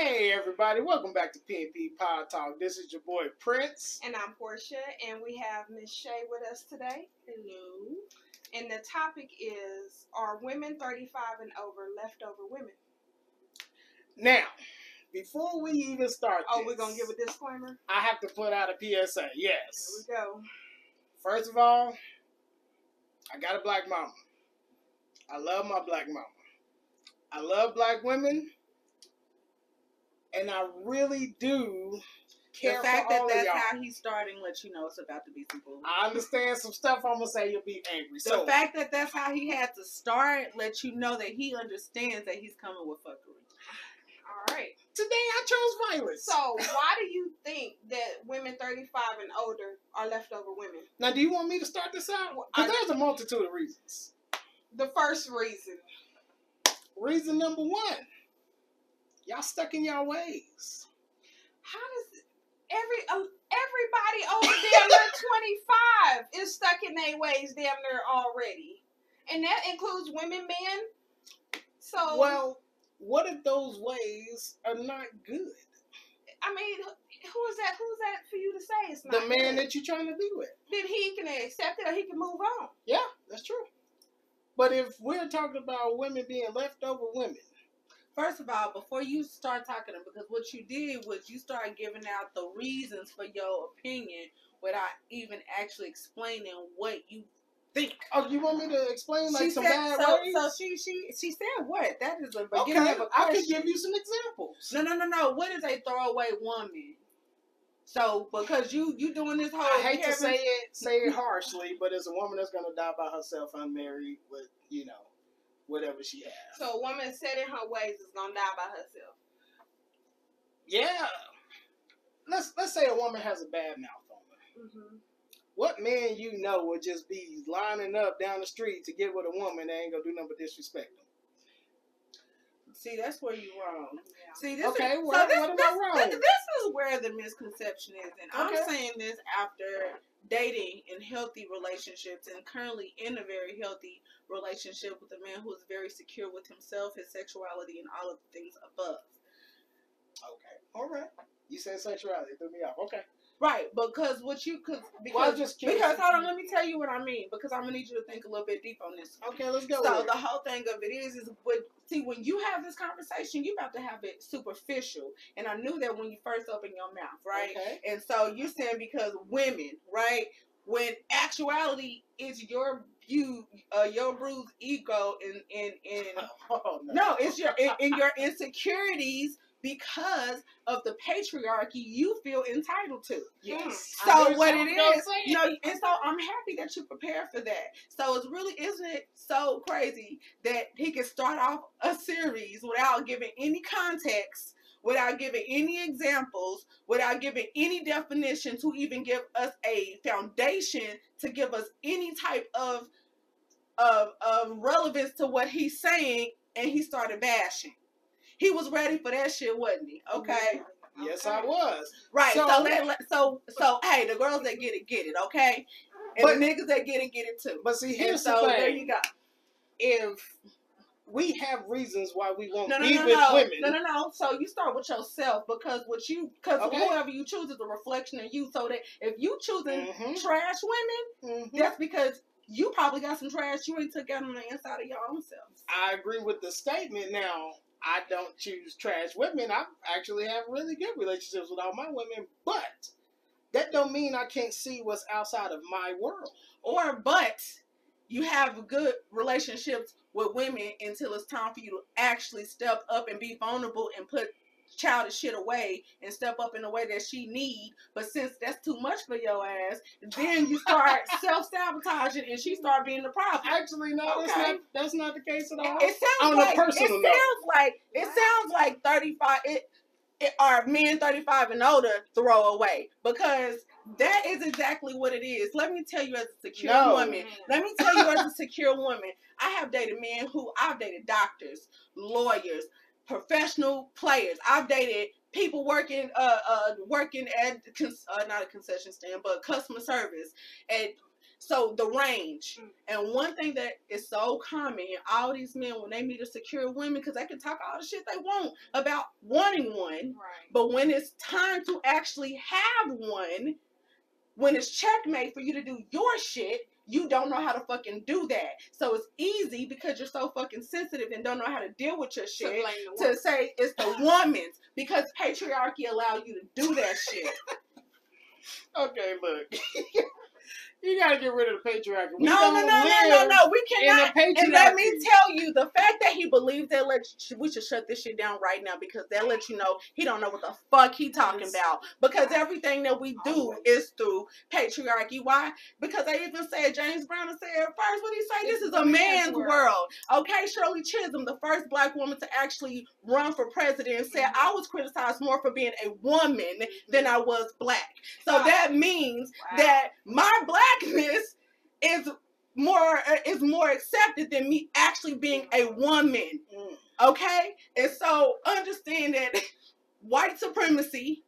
Hey everybody, welcome back to PNP Pod Talk. This is your boy Prince. And I'm Porsche, and we have Miss Shay with us today. Hello. And the topic is Are women 35 and over leftover women? Now, before we even start Oh, this, we're going to give a disclaimer? I have to put out a PSA. Yes. Here we go. First of all, I got a black mama. I love my black mama. I love black women. And I really do care the fact for that all that's of y'all. how he's starting lets you know it's about to be some bull. I understand some stuff I'm gonna say you'll be angry. The So fact that that's how he had to start lets you know that he understands that he's coming with fuckery. All right. today I chose violence. So, why do you think that women 35 and older are leftover women? now, do you want me to start this out? Because I- there's a multitude of reasons. The first reason. Reason number one, y'all stuck in y'all ways. How does every uh, everybody over damn near 25 is stuck in their ways damn near already? And that includes women, men. So, Well, what if those ways are not good? I mean, who is that? Who's that for you to say it's not? The man good? that you're trying to be with. then he can accept it or he can move on. Yeah, that's true. But if we're talking about women being leftover women, First of all, before you start talking, because what you did was you started giving out the reasons for your opinion without even actually explaining what you think. oh, you want me to explain like she some said, bad so, ways? so she she she said what? That is a okay, beginning of a I question. could give you some examples. No, no, no, no. What is a throwaway woman? So because you you doing this whole I hate to say it, say it harshly, but it's a woman that's gonna die by herself, unmarried, with you know, whatever she has. So a woman set in her ways is gonna die by herself. yeah, let's let's say a woman has a bad mouth on her. Mm-hmm. What man you know would just be lining up down the street to get with a woman that ain't gonna do nothing but disrespect them? See, that's where you're wrong. Yeah. See, this Okay, is, what- so this, what this, wrong? This, this is where the misconception is, and Okay. I'm saying this after dating in healthy relationships and currently in a very healthy relationship with a man who is very secure with himself, his sexuality, and all of the things above. Okay, all right. You said sexuality threw me off. Okay. Right, because what you could because Well, just because hold on, let me tell you what I mean. Because I'm gonna need you to think a little bit deep on this. Okay, let's go. So the whole thing of it is, is when, see when you have this conversation, you about to have it superficial, and I knew that when you first opened your mouth, right? Okay. And so you're saying because women, right? When actuality is your view, uh, your bruised ego, and and and Oh, no. no, it's your in, in your insecurities because of the patriarchy you feel entitled to. Yes. So what you it was gonna is, say it. you know, and so I'm happy that you prepared for that. So it's really isn't it so crazy that he can start off a series without giving any context, without giving any examples, without giving any definition to even give us a foundation to give us any type of of of relevance to what he's saying, and he started bashing. He was ready for that shit, wasn't he? Okay. Yes, I was. Right. So, So- let, let- so so hey, the girls that get it get it, okay? And But- the niggas that get it get it too. But see, And here's so the there you go. If we have reasons why we won't No, no, be no, with no, women, no, no, no. So you start with yourself because what you, because Okay. whoever you choose is a reflection of you. So that if you choosing Mhm. trash women, Mhm. that's because you probably got some trash you ain't took out on the inside of your own self. I agree with the statement. Now, I don't choose trash women. I actually have really good relationships with all my women, but that don't mean I can't see what's outside of my world. Or but you have good relationships with women until it's time for you to actually step up and be vulnerable and put childish shit away and step up in a way that she need. But since that's too much for your ass, then you start self sabotaging and she start being the problem. Actually, no, that's not that's not the case at all. It sounds On a like it note. sounds like it sounds like thirty five. It, it are men thirty five and older throw away because that is exactly what it is. Let me tell you, as a secure No. woman, let me tell you, as a secure woman, I have dated men who I've dated doctors, lawyers, professional players. I've dated people working, uh, uh, working at cons- uh, not a concession stand, but customer service, and So the range. Mm. And one thing that is so common in all these men when they meet a secure woman because they can talk all the shit they want about wanting one, Right. but when it's time to actually have one, when it's checkmate for you to do your shit, you don't know how to fucking do that. So it's easy because you're so fucking sensitive and don't know how to deal with your shit the to say it's the woman's because patriarchy allow you to do that shit. Okay, look. you gotta get rid of the patriarchy. We no, no, no, no, no, no. We cannot. And let me tell you, the fact that he believes that let we should shut this shit down right now because that lets you know he don't know what the fuck he talking about. Because everything that we do is through patriarchy. Why? Because they even said James Brown said first what he say? This is a man's world. Okay, Shirley Chisholm, the first black woman to actually run for president, said Mhm. I was criticized more for being a woman than I was black. So that means that my blackness is more is more accepted than me actually being a woman. Mm. Okay, and so understand that white supremacy,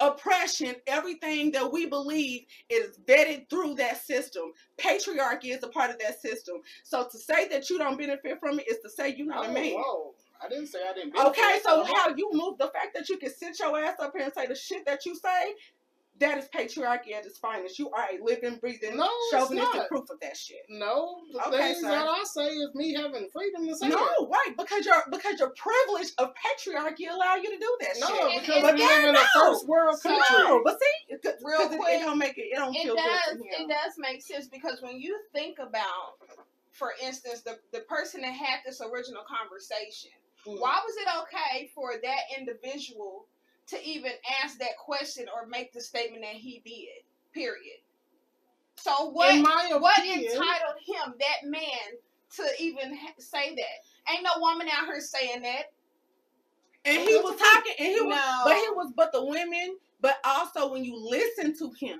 oppression, everything that we believe is vetted through that system. Patriarchy is a part of that system. So to say that you don't benefit from it is to say you're not Oh, a man. whoa. I didn't say I didn't. Okay, so how you move the fact that you can sit your ass up here and say the shit that you say, that is patriarchy at its finest. You are a living, breathing, No, it's chauvinistic not. proof of that shit. No, the Okay, things sir. that I say is me having freedom to say No, it. right? Because your because your privilege of patriarchy allow you to do that No, shit. Because we live in a first world country. No, but see, 'cause Real quick, it don't make it. It don't it feel does good. it does make sense because when you think about for instance the, the person that had this original conversation Mm. why was it okay for that individual to even ask that question or make the statement that he did period so what in my what entitled him that man to even ha- say that ain't no woman out here saying that And he was talking, and he was, No. but he was, but the women, but also when you listen to him,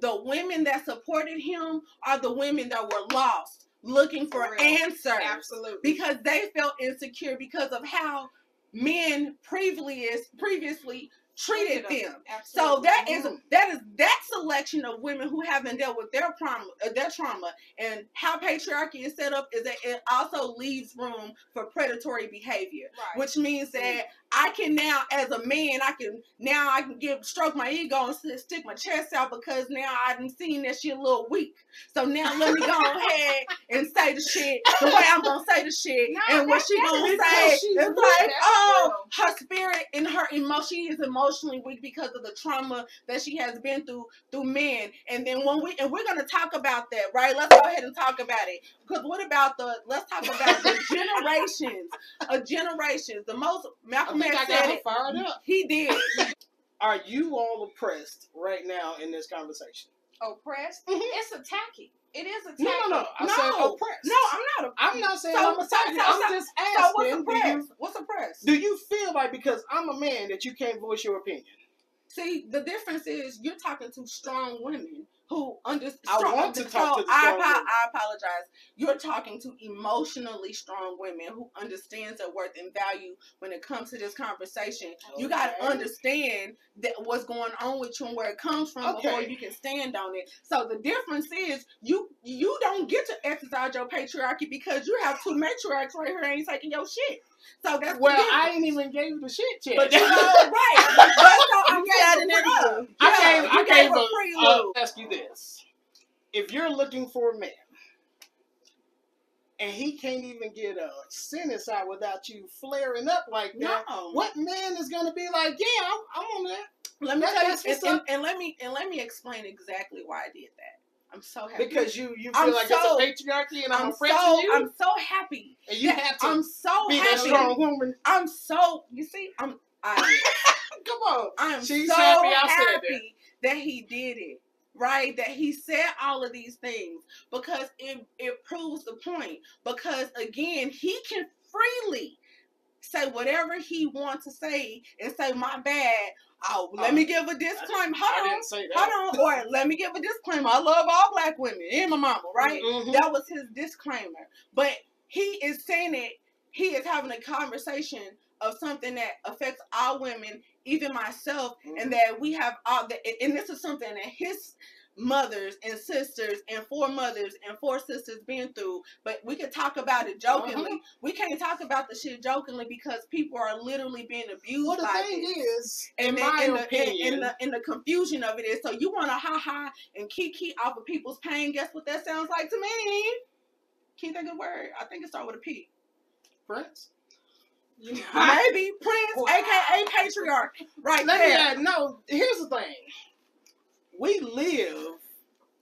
the women that supported him are the women that were lost, looking for For answers. absolutely because they felt insecure because of how men previously previously treated them. So that is Mhm. that is that selection of women who haven't dealt with their trauma, uh, their trauma, and how patriarchy is set up is that it also leaves room for predatory behavior, right. which means that I can now, as a man, I can now I can give stroke my ego and stick my chest out because now I've seen that she a little weak. So now let me go ahead and say the shit the way I'm gonna say the shit, No, and what she gonna say is like, oh, her spirit and her emotion, she is emotionally weak because of the trauma that she has been through through men. And then when we and we're gonna talk about that, right? Let's go ahead and talk about it. Because what about the? Let's talk about the generations of generations. The most Malcolm think I X got her fired up. He did. Are you all oppressed right now in this conversation? oppressed. Mhm. It's attacking. It is attacking. No, no, no. I said No. oppressed. No, I'm not. I'm not saying So- I'm attacking. so- I'm so- just so asking. what's do, oppressed? you, What's oppressed? do you feel like because I'm a man that you can't voice your opinion? See, the difference is you're talking to strong women who understand. I want to talk to the I, strong apo- women. I apologize. You're talking to emotionally strong women who understands their worth and value when it comes to this conversation. You got to understand that what's going on with you and where it comes from before you can stand on it. So the difference is you you don't get to exercise your patriarchy because you have two matriarchs right here and ain't taking your shit. So that's Well, I ain't even gave you the shit yet. But you know, right. But so I'm You gave setting a it up. prelude. I Yeah, gave, I gave a a, prelude. I'll ask you this. If you're looking for a man and he can't even get a sentence out without you flaring up like that, no. what man is going to be like, yeah, I'm, I'm on that? Let me That- tell you, that's and, and, and let me and let me explain exactly why I did that. I'm so happy Because you, you feel I'm like so- it's a patriarchy and I'm, I'm so you? I'm so happy. and you have to I'm so be that happy. strong woman. I'm so you see I'm I Come on. I'm She's so happy that. happy that he did it. Right, that he said all of these things because it it proves the point. Because again, he can freely say whatever he wants to say and say my bad. Oh, let me give a disclaimer. Hold on, didn't say that. hold on, or let me give a disclaimer. I love all black women and my mama, right? Mhm. That was his disclaimer. But he is saying it, he is having a conversation of something that affects all women, even myself, Mhm. and that we have all the and this is something that his mothers and sisters and four mothers and four sisters been through, but we could talk about it jokingly. Uh-huh. We can't talk about the shit jokingly because people are literally being abused Well, the thing this. is, in and then my in the, opinion, in, in the in the confusion of it is so you want to ha ha and kiki off of people's pain. Guess what that sounds like to me? Can't think of the word. I think it starts with a P. Prince. Maybe Prince, aka patriarch, right Let me there. add, no, here's the thing. We live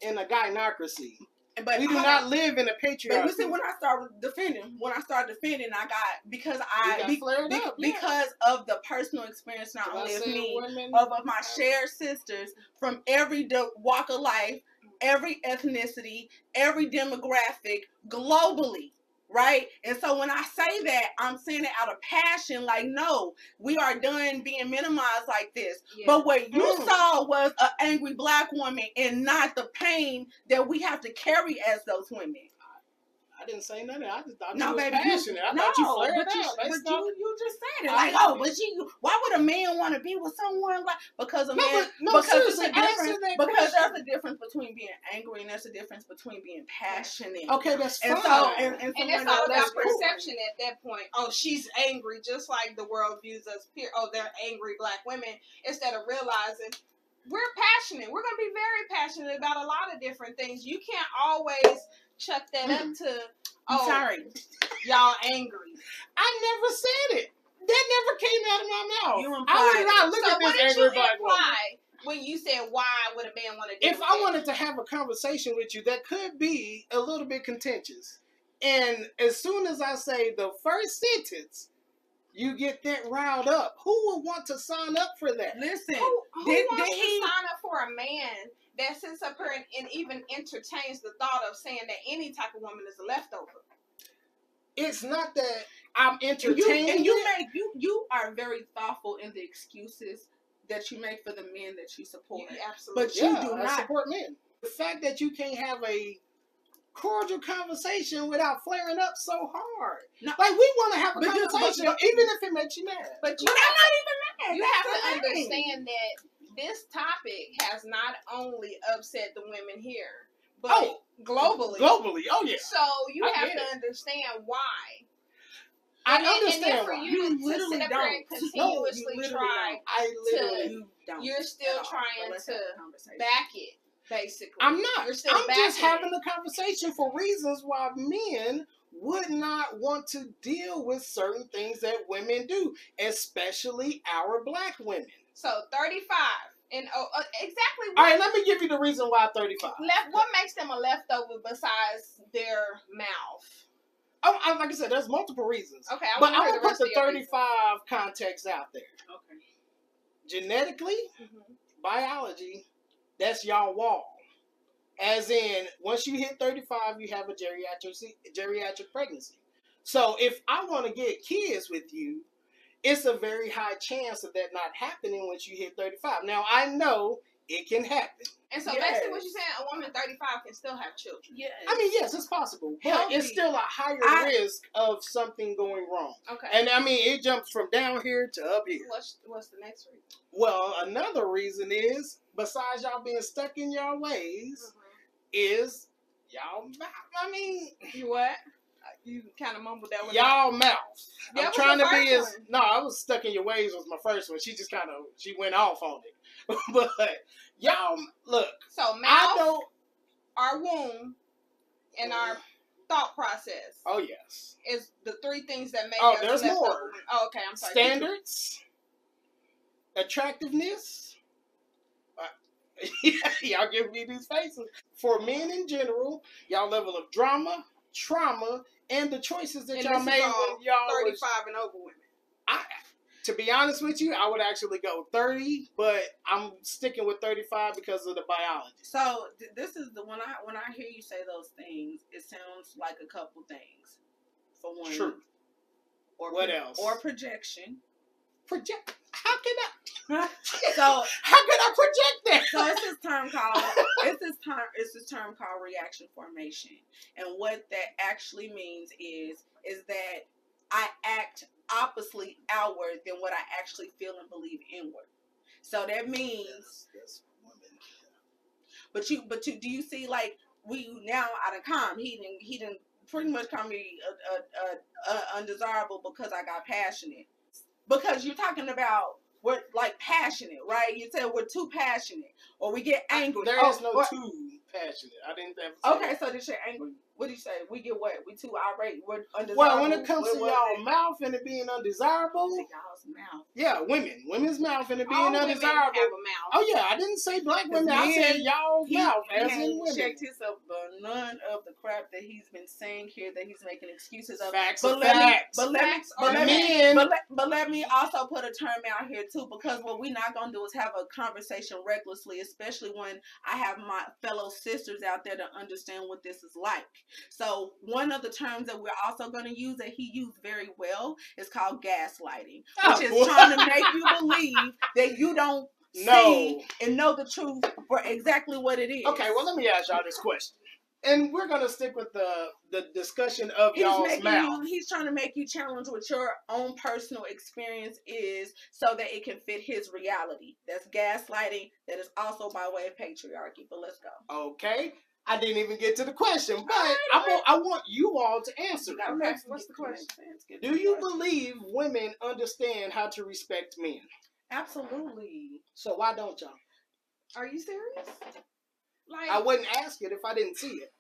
in a gynocracy. But We do not live in a But patriarchy. you see, when I started defending, when I started defending, I got because I got be- flared be- up, yeah. because of the personal experience, not only of me, women? of, of my shared sisters from every walk of life, every ethnicity, every demographic, globally. Right? And so when I say that, I'm saying it out of passion, like, no, we are done being minimized like this. Yeah. But what you Mm. saw was an angry black woman and not the pain that we have to carry as those women. I didn't say nothing. I just thought No, you was baby, you- passionate. I no, thought you flared but you, up. but That's you, you just said it like, know. oh, but you, why would a man want to be with someone like because a No, man but- no, because seriously, there's a difference that because there's a difference between being angry and there's a difference between being passionate. Okay, that's fine. And so, and, and, And someone it's all that- about that's cool. perception at that point. Oh, she's angry, just like the world views us. Peer, oh, they're angry black women. Instead of realizing we're passionate, we're gonna be very passionate about a lot of different things. You can't always chuck that up to I'm oh, sorry. y'all angry. I never said it. That never came out of my mouth. You I would not look so at what this angry black woman. imply when you said why would a man want to do If I wanted to have a conversation with you that could be a little bit contentious, and as soon as I say the first sentence, you get that riled up. Who would want to sign up for that? Listen, who, who Did- wants did to he- sign up for a man that sits up here and, and even entertains the thought of saying that any type of woman is a leftover? It's not that I'm and you, entertaining. and you make you you are very thoughtful in the excuses that you make for the men that you support. You absolutely. But you yeah, do not. support men. The fact that you can't have a cordial conversation without flaring up so hard. No. Like we want to have a But you- conversation, but- even if it makes you mad. But you I'm not even mad. you That's have to understand that this topic has not only upset the women here, but Oh, globally. Globally, oh yeah. So you I have to it. understand why. I And and then understand for why. you You to, to literally sit up here and don't. No, you continuously literally try I literally. You don't You're still trying to have a conversation. back it, basically. I'm not. You're still I'm just having a conversation for reasons why men would not want to deal with certain things that women do, especially our black women. So 35 and oh, uh, exactly All right, let me give you the reason why 35. left. What makes them a leftover besides their mouth? Oh, I- like I said, there's multiple reasons. Okay, I But I'm gonna put the of your reasons. 35 context out there. Okay. Genetically, Mhm. biology, that's y'all wall. As in, once you hit 35, you have a geriatric geriatric pregnancy. So if I want to get kids with you, it's a very high chance of that not happening once you hit 35. Now I know it can happen. And so Yes. basically, what you're saying, a woman 35 can still have children. Yes. I mean, yes, it's possible, but Healthy. it's still a higher I- risk of something going wrong. Okay. And I mean, it jumps from down here to up here. what's what's the next reason? Well, another reason is, besides y'all being stuck in your ways, mm-hmm. is y'all. mou- I mean, You what? You kind of mumbled that one. y'all mouth. That I'm trying to be as one. no. I was stuck in your ways was my first one. She just kind of she went off on it, but y'all look. So I mouth, don't. our womb, and our thought process Oh yes. is the three things that make Oh, there's more. Oh, okay. I'm sorry. Standards, attractiveness. Uh, y'all give me these faces. For men in general, y'all level of drama, trauma, and the choices that And y'all this is made all when y'all was 35 and over women. I, to be honest with you, I would actually go 30, but I'm sticking with 35 because of the biology. So th- this is the when I when I hear you say those things, it sounds like a couple things. For one, True. Or What pro- else? Or projection. Project. How can I? So How can I project that? so it's this term called it's this term it's this term called reaction formation, and what that actually means is is that I act oppositely outward than what I actually feel and believe inward. So that means Yes, yes. But you, but you, do you see like we now out of calm? He didn't, he didn't pretty much call me a, a, a, a undesirable because I got passionate. Because you're talking about we're like passionate, right? You said we're too passionate, or we get angry. There Oh, is no what- too passionate. I didn't ever Okay, that. so this shit angry. What do you say? We get what? We too irate. We're undesirable. Well, when it comes We're to y'all mouth and it being undesirable, y'all's mouth. yeah, women, women's mouth and it being All women have a undesirable. mouth. Oh yeah, I didn't say black women. I said y'all He, mouth he as in ain't women. checked himself, but none of the crap that he's been saying here that he's making excuses of. Facts But are let, me, facts. but, let Facts but, are let me, but, let, but let me also put a term out here too, because what we're not gonna do is have a conversation recklessly, especially when I have my fellow sisters out there to understand what this is like. So one of the terms that we're also gonna use that he used very well is called gaslighting, Oh, which is boy. trying to make you believe that you don't No. see and know the truth for exactly what it is. Okay, well let me ask y'all this question, and we're gonna stick with the the discussion of He's y'all's mouth. you. He's trying to make you challenge what your own personal experience is, so that it can fit his reality. That's gaslighting. That is also by way of patriarchy. But let's go. Okay, I didn't even get to the question, but Alright, I want I want you all to answer. it. Okay, what's the question? Do you believe women understand how to respect men? Absolutely. So why don't y'all? Are you serious? Like I wouldn't ask it if I didn't see it.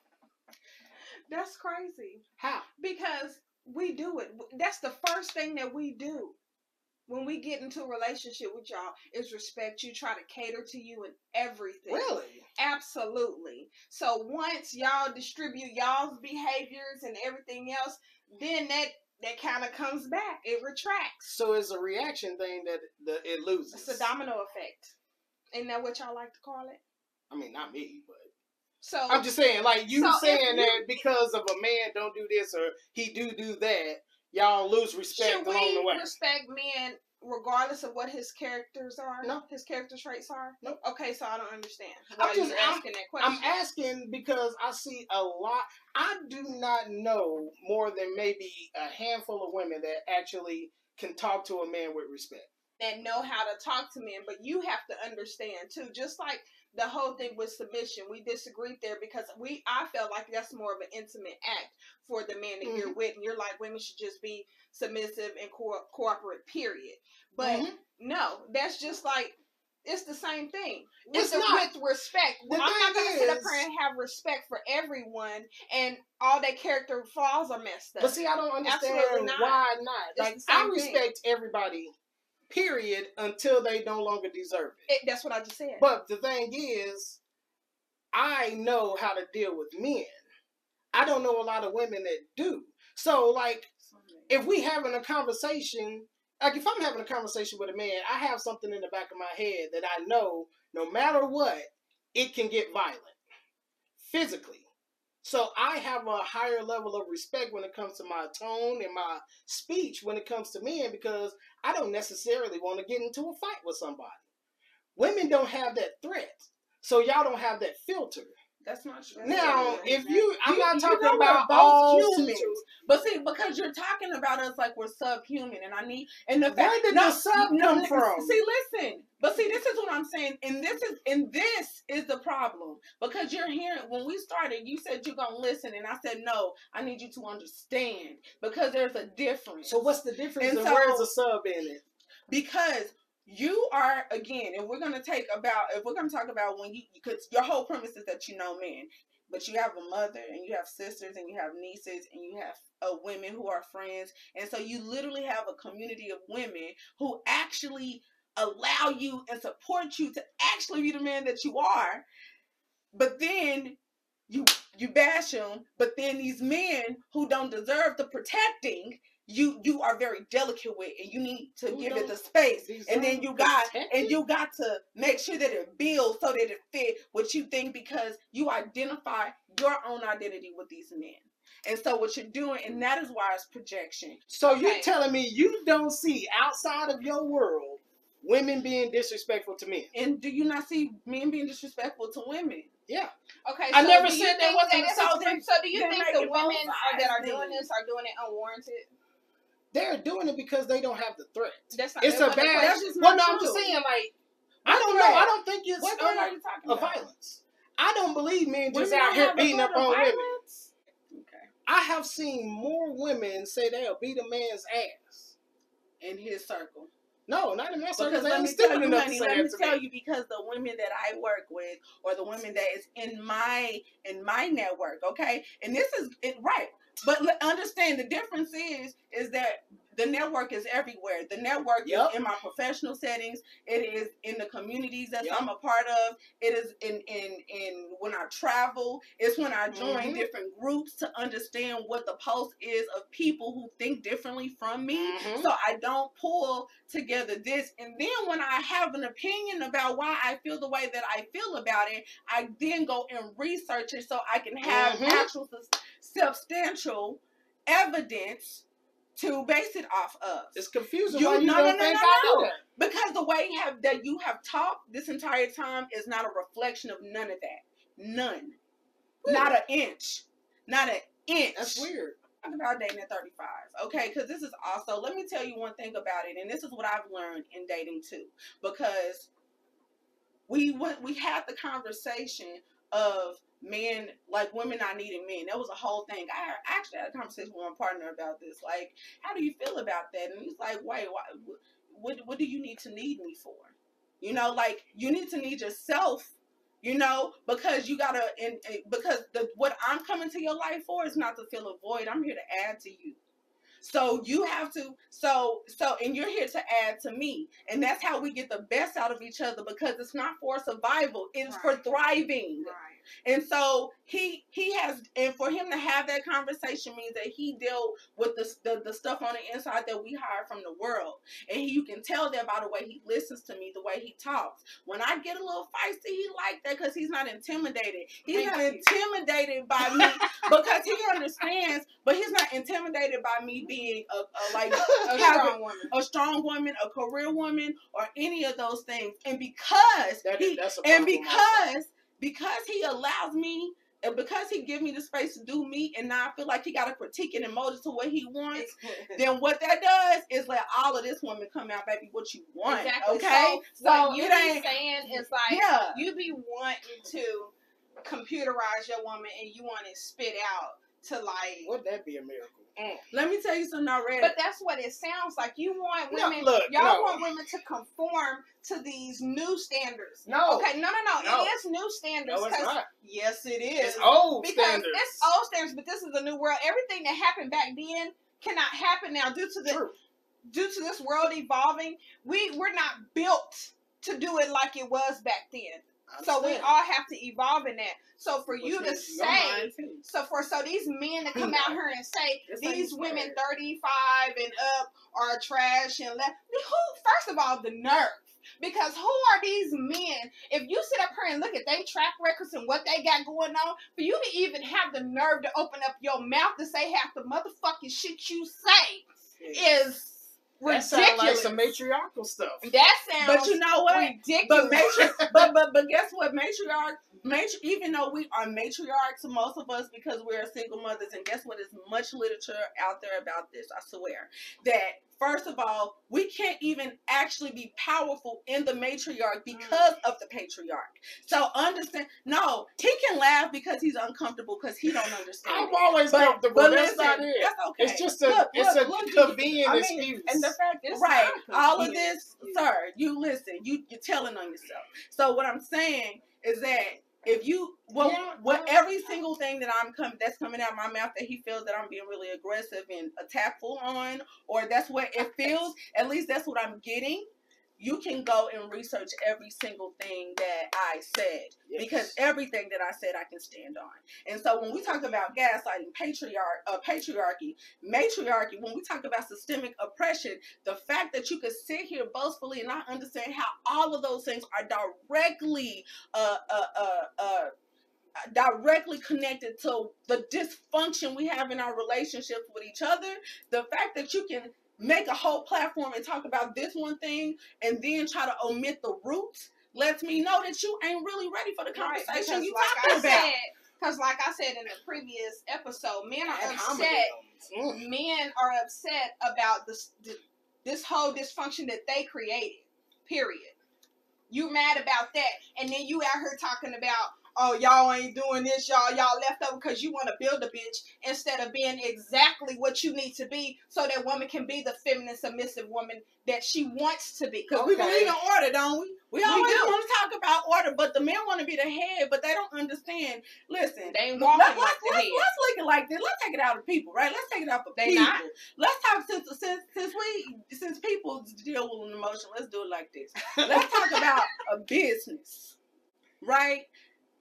that's crazy. How? Because we do it. That's the first thing that we do. When we get into a relationship with y'all, is respect you, try to cater to you and everything. Really? Absolutely. So once y'all distribute y'all's behaviors and everything else, then that that kind of comes back. It retracts. So it's a reaction thing that the, it loses. It's a domino effect. Isn't that what y'all like to call it? I mean, not me, but So I'm just saying, like you So saying you- that because of a man don't do this or he do do that, y'all lose respect should along the we way. respect men regardless of what his characters are? No. His character traits are? Nope. Okay, so I don't understand I'm just- you're I'm- asking that question. I'm asking because I see a lot. I do not know more than maybe a handful of women that actually can talk to a man with respect. and know how to talk to men, but you have to understand too. Just like the whole thing with submission, we disagreed there because we I felt like that's more of an intimate act for the man that you're Mm-hmm. with, and you're like women should just be submissive and co- cooperate. Period. But Mhm. no, that's just like it's the same thing with, It's not. with respect. The I'm not thing gonna sit up here and have respect for everyone, and all their character flaws are messed up. But see, I don't understand not. why not. It's like I thing. respect everybody, period, until they no longer deserve it. It- that's what I just said. But the thing is, I know how to deal with men. I don't know a lot of women that do. So, like, if we having a conversation, like if I'm having a conversation with a man, I have something in the back of my head that I know no matter what, it can get violent physically. So I have a higher level of respect when it comes to my tone and my speech when it comes to men because I don't necessarily want to get into a fight with somebody. Women don't have that threat. So y'all don't have that filter. That's not true. Now, if you, I'm You- not you talking know about all humans. situations. But see, because you're talking about us like we're subhuman, and I need and the fact no, the sub no, come from? See, listen. But see, this is what I'm saying, and this is and this is the problem because you're hearing when we started, you said you're gonna listen, and I said no. I need you to understand because there's a difference. So what's the difference And and, so- where's the sub in it? because you are again and we're going to take about if we're going to talk about when you because your whole premise is that you know men but you have a mother and you have sisters and you have nieces and you have uh, women who are friends and so you literally have a community of women who actually allow you and support you to actually be the man that you are but then you you bash them but then these men who don't deserve the protecting you you are very delicate with and you need to give it the space and then you got and you got to make sure that it builds so that it fit what you think because you identify your own identity with these men and so what you're doing and that is why it's projection So Okay. you're telling me you don't see outside of your world women being disrespectful to men? and do you not see men being disrespectful to women Yeah. Okay, I so never said that wasn't so so do you think the women are, that are doing this are doing it unwarranted? They're doing it because they don't have the threat. That's not. It's a bad. That's just well, no, I'm just saying, like, I don't threat? know. I don't think it's what uh, are you talking a about violence. I don't believe men just Women out here beating up on women. Okay. I have seen more women say they'll beat a man's ass. In his circle. No, not in my circle. Because let me tell you, honey, let me tell me. you, because the women that I work with, or the women that is in my in my network, okay, and this is it right. But understand the difference is is that the network is everywhere. The network Yep. is in my professional settings. It is in the communities that Yep. I'm a part of. It is in in in when I travel. It's when I join Mhm. different groups to understand what the pulse is of people who think differently from me. Mhm. So I don't pull together this. And then when I have an opinion about why I feel the way that I feel about it, I then go and research it so I can have Mhm. actual sus- substantial evidence to base it off of. It's confusing. You- why you no, don't no, no, think no, I no. do. Because the way you have that you have talked this entire time is not a reflection of none of that. None. Not an inch. Not an inch. That's weird. talk about dating at 35 okay because this is also let me tell you one thing about it and this is what i've learned in dating too because we went we had the conversation of men like women not needing men. That was a whole thing. I actually had a conversation with my partner about this like how do you feel about that? And he's like wait why, what, what do you need to need me for? You know like you need to need yourself you know because you gotta and, and because the what i'm coming to your life for is not to fill a void. I'm here to add to you. So you have to so so and you're here to add to me. And that's how we get the best out of each other because it's not for survival. It's for thriving. Right. And so he he has and for him to have that conversation means that he dealt with the, the the stuff on the inside that we hired from the world. And he, you can tell that by the way he listens to me the way he talks. When i get a little feisty he like that because he's not intimidated. He's Thank not you. intimidated by me because he understands but he's not intimidated by me being a, a like A strong woman. a strong woman a career woman or any of those things. And because That, he and because because he allows me and because he give me the space to do me and now I feel like he got to critique it and mold it to what he wants, then what that does is let all of this woman come out, baby, what you want. Exactly. Okay? So, what you it be ain't saying is like Yeah. you be wanting to computerize your woman and you want it spit out to like Wouldn't that be a miracle? Mm. Let me tell you something already. but that's what it sounds like. You want women, No, look, y'all no. want women to conform to these new standards. No. Okay, no no no. No. It is new standards. No, it's not. Yes it is. It's old because standards. it's old standards, but this is a new world. Everything that happened back then cannot happen now due to the True. due to this world evolving. We we're not built to do it like it was back then. So we all have to evolve in that. So for you to say, so for so these men to come out here and say these women thirty five and up are trash and left. Who first of all the nerve? Because who are these men? If you sit up here and look at their track records and what they got going on, for you to even have the nerve to open up your mouth to say half the motherfucking shit you say is that sounds like ridiculous. some matriarchal stuff. that sounds But you know what? ridiculous. But matri- but but but guess what? Matriarch, matri- even though we are matriarchs, most of us because we're single mothers, and guess what? There's much literature out there about this. I swear that first of all, we can't even actually be powerful in the matriarch mm-hmm. because of the patriarch. So understand? No, he can laugh because he's uncomfortable because he don't understand. I'm it. always But, comfortable. but That's listen, not it. that's okay. It's just a Look, it's look, a look, convenient I mean, excuse. and the fact It's right, all of this, sir. You listen. You you're telling on yourself. So what I'm saying is that if you well, Yeah, what every single thing that I'm coming that's coming out of my mouth that he feels that I'm being really aggressive and attackful on, or that's what it feels. At least that's what I'm getting. You can go and research every single thing that I said Yes. because everything that I said I can stand on. And so when we talk about gaslighting, patriarch, uh, patriarchy, matriarchy, when we talk about systemic oppression, the fact that you could sit here boastfully and not understand how all of those things are directly uh, uh, uh, uh, directly connected to the dysfunction we have in our relationships with each other, the fact that you can make a whole platform and talk about this one thing and then try to omit the roots lets me know that you ain't really ready for the Right, conversation because you like talking I about. said, because like I said in the previous episode, men are Ad upset. Mm. Men are upset about this this whole dysfunction that they created. Period. You mad about that, and then you out here talking about oh y'all ain't doing this, y'all y'all left over because you want to build a bitch instead of being exactly what you need to be, so that woman can be the feminine, submissive woman that she wants to be. Because we believe in order, don't we? We always want to talk about order, but the men want to be the head, but they don't understand. Listen, They ain't walking let's, like let's, the let's, head. look at like this. Let's take it out of people, right? Let's take it out of They people. not. Let's talk since since since we since people deal with an emotion. Let's do it like this. Let's talk about a business, right?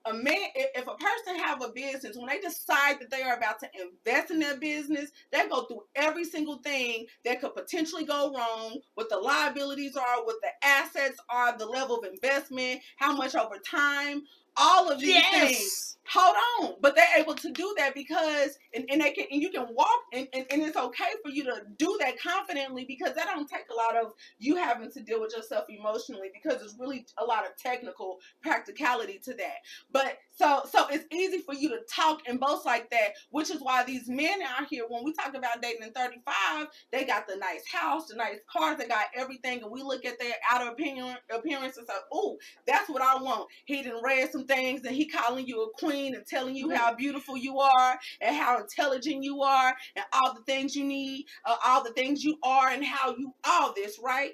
A man, if a person have a business, when they decide that they are about to invest in their business, they go through every single thing that could potentially go wrong, what the liabilities are, what the assets are, the level of investment, how much over time, all of these things. Hold on. But they're able to do that because and, and they can and you can walk and, and, and it's okay for you to do that confidently because that don't take a lot of you having to deal with yourself emotionally because it's really a lot of technical practicality to that. But so so it's easy for you to talk and boast like that which is why these men out here when we talk about dating in 35 they got the nice house the nice cars they got everything and we look at their outer opinion appearance and say oh that's what i want. He done read some things and he calling you a queen and telling you how beautiful you are and how intelligent you are and all the things you need, uh, all the things you are and how you all this, right?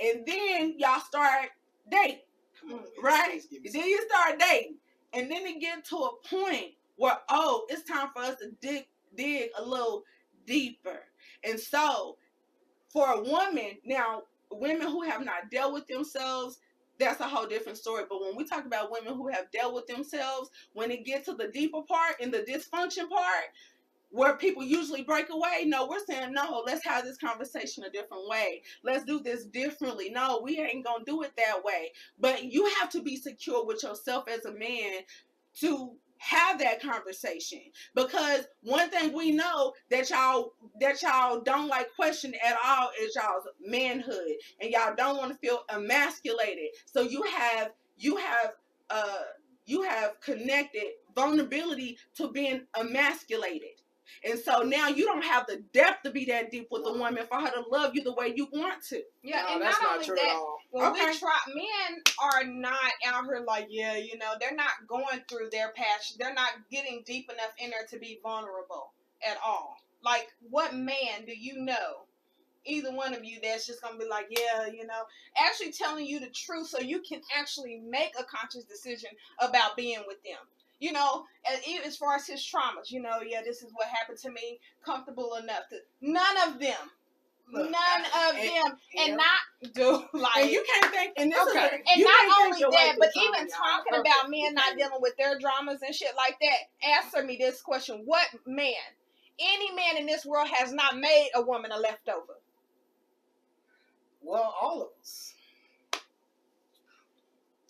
And then y'all start dating, right? Then you start dating. And then it get to a point where, oh, it's time for us to dig dig a little deeper. And so for a woman, now women who have not dealt with themselves, that's a whole different story. But when we talk about women who have dealt with themselves, when it gets to the deeper part and the dysfunction part, where people usually break away, no, we're saying no, let's have this conversation a different way. Let's do this differently. No, we ain't gonna do it that way. But you have to be secure with yourself as a man to have that conversation. Because one thing we know that y'all that y'all don't like question at all is y'all's manhood. And y'all don't want to feel emasculated. So you have you have uh you have connected vulnerability to being emasculated and so now you don't have the depth to be that deep with a woman for her to love you the way you want to Yeah, no, and that's not not only true that, all. when Okay. we try men are not out here like yeah you know they're not going through their passion they're not getting deep enough in there to be vulnerable at all like what man do you know either one of you that's just gonna be like yeah you know actually telling you the truth so you can actually make a conscious decision about being with them you know as, as far as his traumas you know yeah this is what happened to me comfortable enough to none of them Look, none of and- them and yeah. not do like and you can't think and this is Okay. a, and not only that, but even y'all. talking about men not dealing with their dramas and shit like that, answer me this question. What man, any man in this world has not made a woman a leftover? Well, all of us.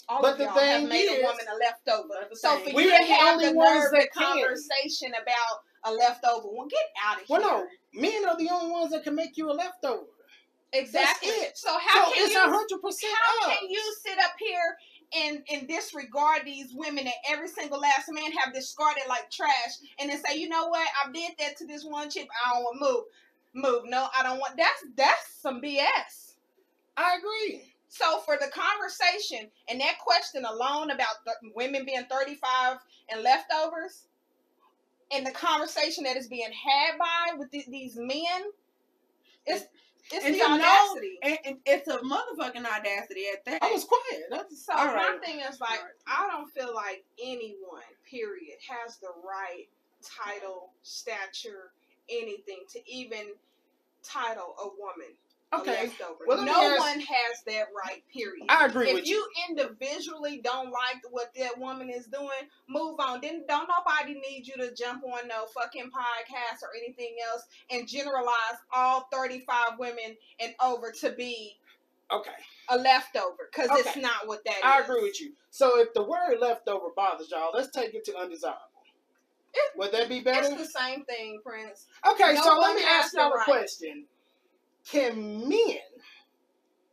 All But of the y'all have thing made is- a woman a leftover. The So for We you to ain't the have only the ones nerve that the can. conversation about a leftover, well, get out of Well, here. Well, no, men are the only ones that can make you a leftover. exactly. That's it. So how so can it's you a hundred percent How us. can you sit up here and, and disregard these women that every single last man have discarded like trash and then say, you know what, I did that to this one chick, I don't want move. Move. No, I don't want that's that's some BS. I agree. So for the conversation and that question alone about th- women being 35 and leftovers and the conversation that is being had by with th- these men, it's it's And the to know- audacity. and, and it's a motherfucking audacity at that. I was quiet. That's So All my right. thing is like, I don't feel like anyone, period, has the right title, stature, anything to even title a woman a Oh, okay. Well, no ask- one has that right, period. I agree if with you If you individually don't like what that woman is doing, move on. Then don't nobody need you to jump on no fucking podcast or anything else and generalize all 35 women and over to be Okay. a leftover because it's not what that is. I agree with you. So if the word leftover bothers y'all, let's take it to undesirable. It- Would that be better? It's the same thing, Prince. Okay, No so let me ask y'all a right. question. Can men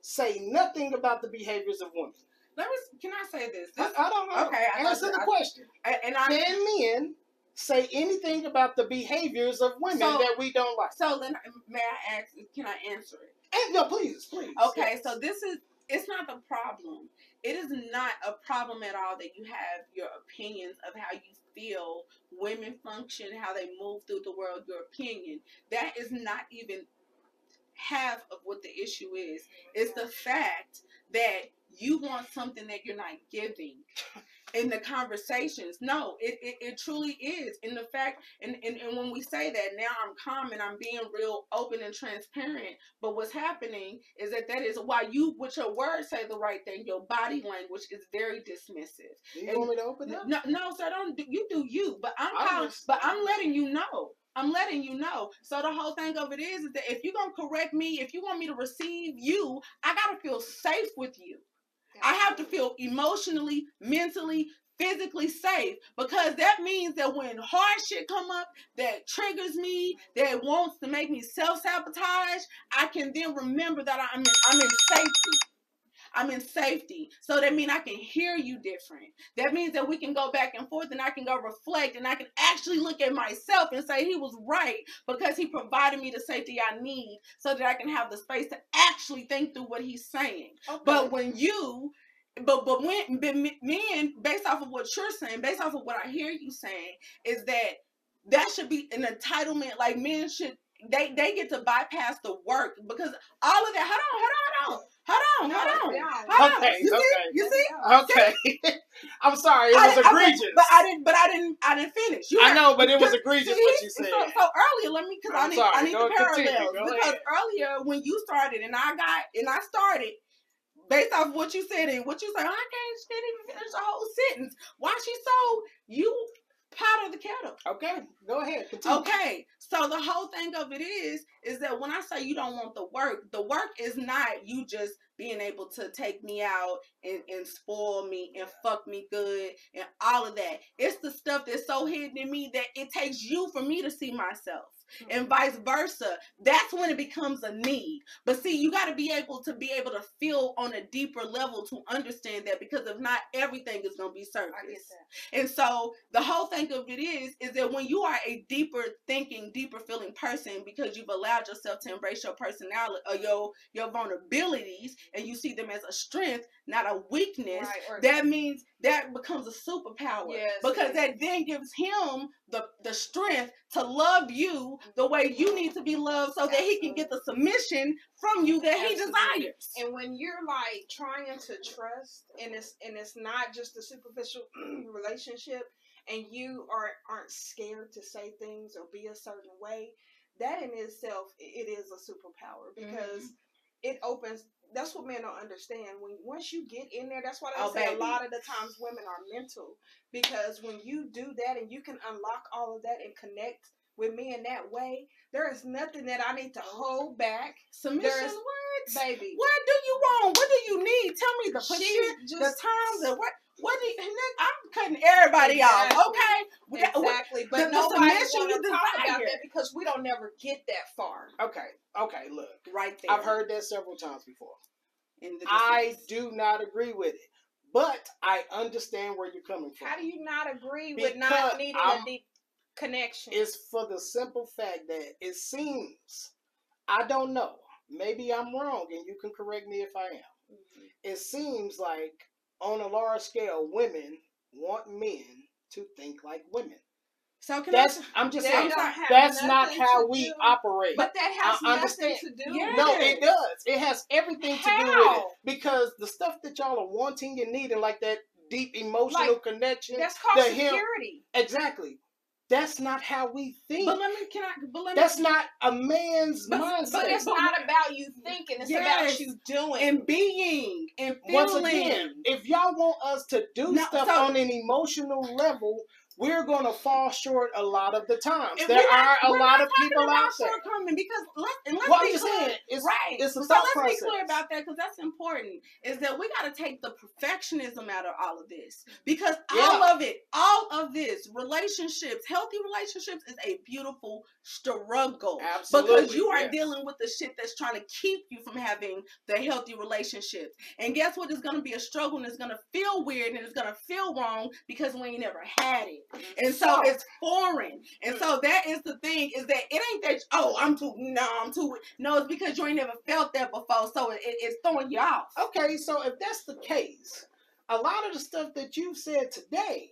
say nothing about the behaviors of women? Let me. Can I say this? I, This- I don't know. Okay, I Answer the I- question. and and I. Can men say anything about the behaviors of women So- that we don't like? So then, um, may I ask? Can I answer it? And, no, please, please. Okay, yes. so this is it's not the problem. It is not a problem at all that you have your opinions of how you feel women function, how they move through the world, your opinion. That is not even half of what the issue is. It's the fact that you want something that you're not giving in the conversations. No, it, it, it truly is. In the fact, and, and, and when we say that, now I'm calm and I'm being real open and transparent. But what's happening is that that is why you, with your words, say the right thing. Your body language is very dismissive. You And- want me to open up? No, no, sir, don't do, you do you. But I'm calling, just- but I'm letting you know. I'm letting you know. So the whole thing of it is, is that if you're gonna correct me, if you want me to receive you, I gotta feel safe with you. I have to feel emotionally, mentally, physically safe because that means that when hard shit come up that triggers me, that wants to make me self sabotage, I can then remember that I'm in, I'm in safety. I'm in safety. So that means I can hear you different. That means that we can go back and forth and I can go reflect and I can actually look at myself and say he was right because he provided me the safety I need so that I can have the space to actually think through what he's saying. Okay. But when you, but but when but men, based off of what you're saying, based off of what I hear you saying, is that that should be an entitlement. Like men should, they they get to bypass the work because all of that. Hold on, hold on, hold on, hold on, hold on. No, Hold on. Okay, You see? okay. You see? okay. I'm sorry, it I was didn't- I- egregious. but I didn't. But I didn't. I didn't finish. You I know, but it was See, egregious what you said. so earlier, let me because I I'm need sorry. I need Go the continue. parallels Go because ahead. earlier when you started and I got and I started based off what you said and what you said, oh, I can't she didn't even finish the whole sentence. Why she so you pot of the kettle? Okay, go ahead. Continue. Okay, so the whole thing of it is, is that when I say you don't want the work, the work is not you just being able to take me out and, and spoil me and fuck me good and all of that. It's the stuff that's so hidden in me that it takes you for me to see myself. And vice versa. That's when it becomes a need. But see, you got to be able to be able to feel on a deeper level to understand that because if not, everything is going to be surface. I get that. And so the whole thing of it is, is that when you are a deeper thinking, deeper feeling person, because you've allowed yourself to embrace your personality or your your vulnerabilities, and you see them as a strength, not a weakness. Right, That means that becomes a superpower Yes, because yes. that then gives him the the strength to love you the way you need to be loved, so that he can get the submission from you that he desires. And when you're like trying to trust, and it's and it's not just a superficial relationship, and you are aren't scared to say things or be a certain way, that in itself it is a superpower because Mm-hmm. it opens. That's what men don't understand. When once you get in there, that's why I Oh, say baby. a lot of the times women are mental because when you do that and you can unlock all of that and connect with me in that way, there is nothing that I need to hold back, Submission, There's- what? baby. What do you want? What do you need? Tell me the She shit, the times, and what? What do you? I'm cutting everybody off. Okay. We got- what- Exactly, but the- nobody want you to talk about that because we don't never get that far. Okay, okay, look. Right there. I've heard that several times before. In the I do not agree with it, but I understand where you're coming from. How do you not agree with not needing I'm- a deep connection? It's for the simple fact that it seems, I don't know, maybe I'm wrong and you can correct me if I am. Mhm. It seems like on a large scale, women want men to think like women. So can That's I? I'm just That saying that's not how we do- operate. But that has I nothing understand. to do. Yeah. no, it does. It has everything to do with it because the stuff that y'all are wanting and needing, like that deep emotional Like, connection. That's called the him- security. Exactly. That's not how we think. But let me. Can I? But let me. That's not a man's But- mindset. But it's not about you thinking; it's Yes. about you doing. and being and feeling. Once again, if y'all want us to do No, stuff so- on an emotional level, we're gonna fall short a lot of the times. There we're a lot of people out there. shortcoming because let's and let's Well, be clear. saying, it's right. it's a so let's process. be clear about that because that's important. Is that we got to take the perfectionism out of all of this because all of it, all of this, relationships, healthy relationships, is a beautiful struggle. Absolutely, Because you are dealing with the shit that's trying to keep you from having the healthy relationships. And guess what? It's going to be a struggle and it's going to feel weird and it's going to feel wrong because we ain't never had it. And so So- it's foreign. And mm. so that is the thing is that it ain't that, oh, I'm too, no, I'm too. No, it's because you ain't never felt that before. So it, it's throwing you off. Okay, so if that's the case, a lot of the stuff that you've said today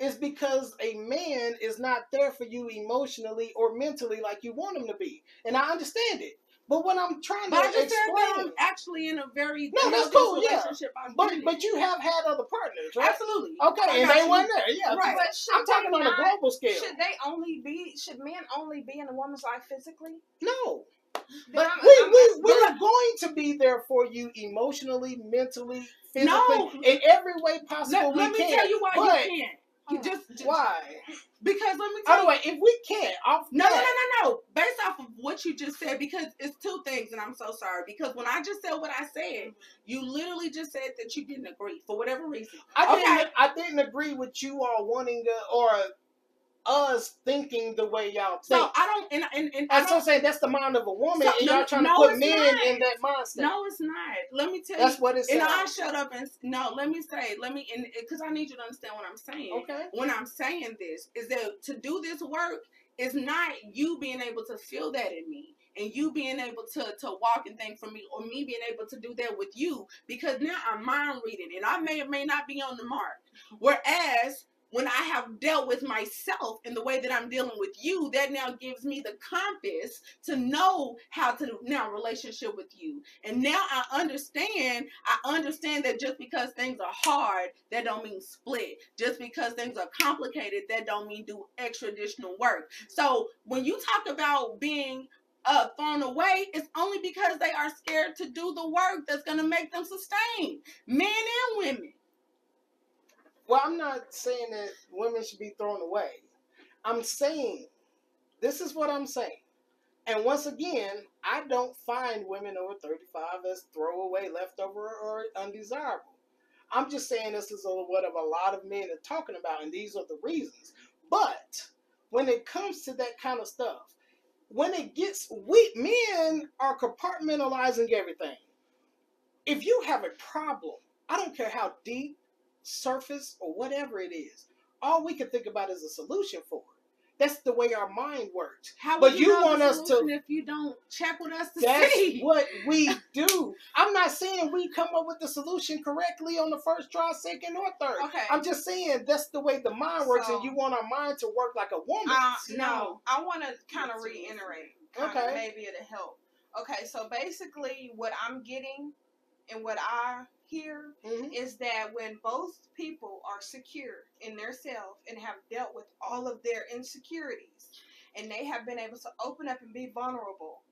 is because a man is not there for you emotionally or mentally like you want him to be. And I understand it. But what I'm trying But I to just said that I'm actually in a very No, that's cool, yeah. but in. but you have had other partners, right? absolutely Okay, I and they weren't there. Yeah, Right. But I'm talking they on a global scale. Should they only be? Should men only be in a woman's life physically? No, but I'm- we I'm- we we're going to be there for you emotionally, mentally, physically, No. in every way possible let, we let me can. tell you why but you can't. You just, just why? because let me tell By the you. way, if we can't, off No, no, no, no, no. Based off of what you just said, because it's two things, and I'm so sorry. Because when I just said what I said, you literally just said that you didn't agree for whatever reason. I Okay. didn't. I didn't agree with you all wanting to, or us thinking the way y'all think. So I don't, and and, and I That's what I'm saying. That's the mind of a woman, So, and y'all trying no, to put men not. in that mindset. No, it's not. Let me tell That's you. what it And I shut up and no. Let me say. Let me, and because I need you to understand what I'm saying. Okay. When I'm saying this, is that to do this work is not you being able to feel that in me. And you being able to to walk and think for me, or me being able to do that with you, because now I'm mind reading, and I may or may not be on the mark. Whereas when I have dealt with myself in the way that I'm dealing with you, that now gives me the compass to know how to now relationship with you. And now I understand, I understand that just because things are hard, that don't mean split. Just because things are complicated, that don't mean do extra additional work. So when you talk about being uh, thrown away, it's only because they are scared to do the work that's going to make them sustain, men and women. Well, I'm not saying that women should be thrown away. I'm saying this is what I'm saying. And once again, I don't find women over 35 as throwaway, leftover, or undesirable. I'm just saying this is what a lot of men are talking about, and these are the reasons. But when it comes to that kind of stuff, when it gets weak, men are compartmentalizing everything. If you have a problem, I don't care how deep, surface, or whatever it is, all we can think about is a solution for it. That's the way our mind works. How But would you want us to- if you don't check with us to That's see? what we do. I'm not saying we come up with the solution correctly on the first try, second, or third. Okay. I'm just saying that's the way the mind works, and you want our mind to work like a woman. Uh, No. I want to kind of reiterate. Okay. Maybe it'll help. Okay, so basically, what I'm getting and what I hear Mhm. is that when both people are secure in their self and have dealt with all of their insecurities and they have been able to open up and be vulnerable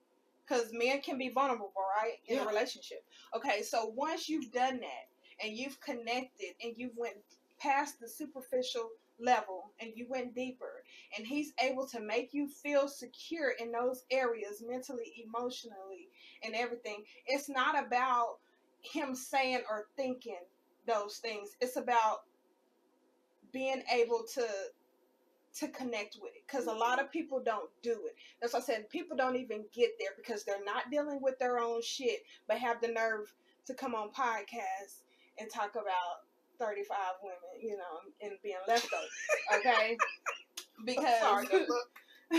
because men can be vulnerable right in Yeah. a relationship okay so once you've done that and you've connected and you've went past the superficial level and you went deeper and he's able to make you feel secure in those areas mentally emotionally and everything it's not about him saying or thinking those things. It's about being able to to connect with it because a lot of people don't do it. That's why I said people don't even get there because they're not dealing with their own shit, but have the nerve to come on podcasts and talk about 35 women, you know, and being leftovers. Okay, because Sorry,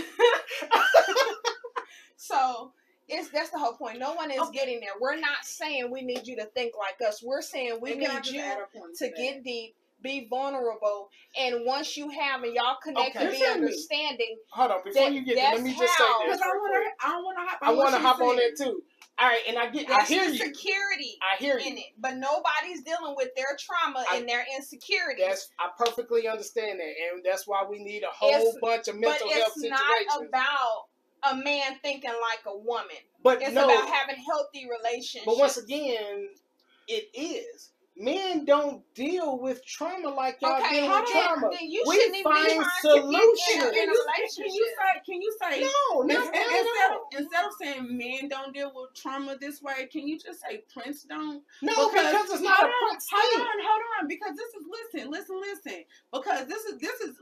so it's that's the whole point. No one is Okay. getting there. We're not saying we need you to think like us. We're saying we And need you add a to that? get deep, be vulnerable, and once you have and y'all connect Okay. and be Listen to me. understanding, Hold on, before That- you get there, let me just say this. Because I want to, I want to hop. I on want to hop she on that too. All right, and I get, I hear the you. security I hear in you. it. But nobody's dealing with their trauma I- and their insecurities. That's I perfectly understand that, and that's why we need a whole It's- bunch of but mental health it's situations. not about a man thinking like a woman. but It's no, about having healthy relationships. but once again, it is. Men don't deal with trauma like y'all okay, deal with trauma. Then you We shouldn't find be solutions. to in, Can you, can you say? Can you say? No, no, Ins- no, instead, no. of, instead of saying men don't deal with trauma this way, can you just say Prince don't? No, because, it's not hold a on, Prince hold thing. on, hold on, because this is listen, listen, listen. Because this is this is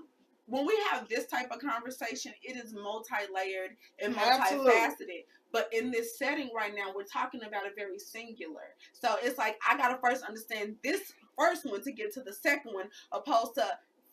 when we have this type of conversation, it is multi-layered and Absolutely. multifaceted. But in this setting right now, we're talking about a very singular. So it's like I gotta first understand this first one to get to the second one, opposed to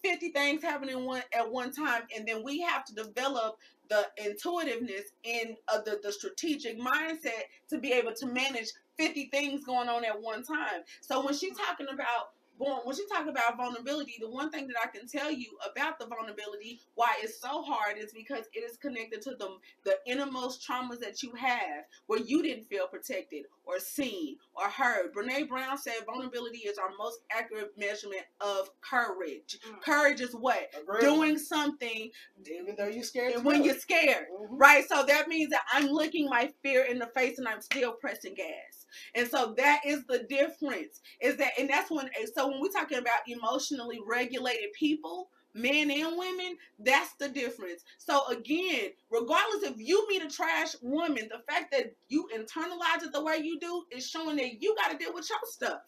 50 things happening one at one time and then we have to develop the intuitiveness and uh, the, the strategic mindset to be able to manage 50 things going on at one time so when she's talking about going when she talk about vulnerability the one thing that i can tell you about the vulnerability why it's so hard is because it is connected to the the innermost traumas that you have where you didn't feel protected or seen or heard brene brown said vulnerability is our most accurate measurement of courage Mm. courage is what doing something even though you're scared when you're scared Mhm. right? So that means that I'm looking my fear in the face and I'm still pressing gas. And so that is the difference. Is that and that's when so when we're talking about emotionally regulated people, men and women, that's the difference. So again, regardless if you meet a trash woman, the fact that you internalize it the way you do is showing that you got to deal with your stuff.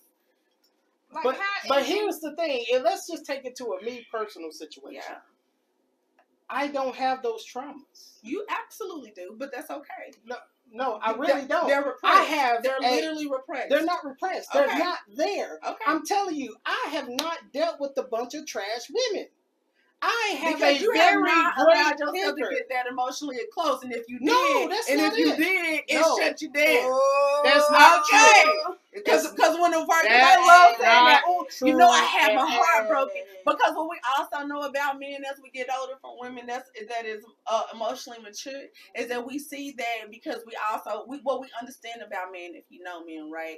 Like But how but here's the thing, and let's just take it to a me personal situation. Yeah, I don't have those traumas. you absolutely do, but that's okay. No, I really They're- don't. They're repressed. I have They're a- literally repressed. They're not repressed. They're not there. okay. I'm telling you, I have not dealt with a bunch of trash women. I have because a you have very not great allowed yourself temper. to get that emotionally close, and if you No, did, that's and not if you did, it No. shut you down. That's not okay. true. Because because when the first that I love is saying that, not you know I have my heart broken. Because what we also know about men as we get older from women that's that is uh, emotionally mature is that we see that because we also we what we understand about men if you know men right.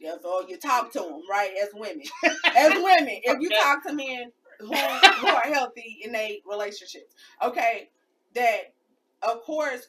Yeah, so you talk to them, right? As women, as women, if you Okay. talk to men who, who are healthy in a relationships, okay, that of course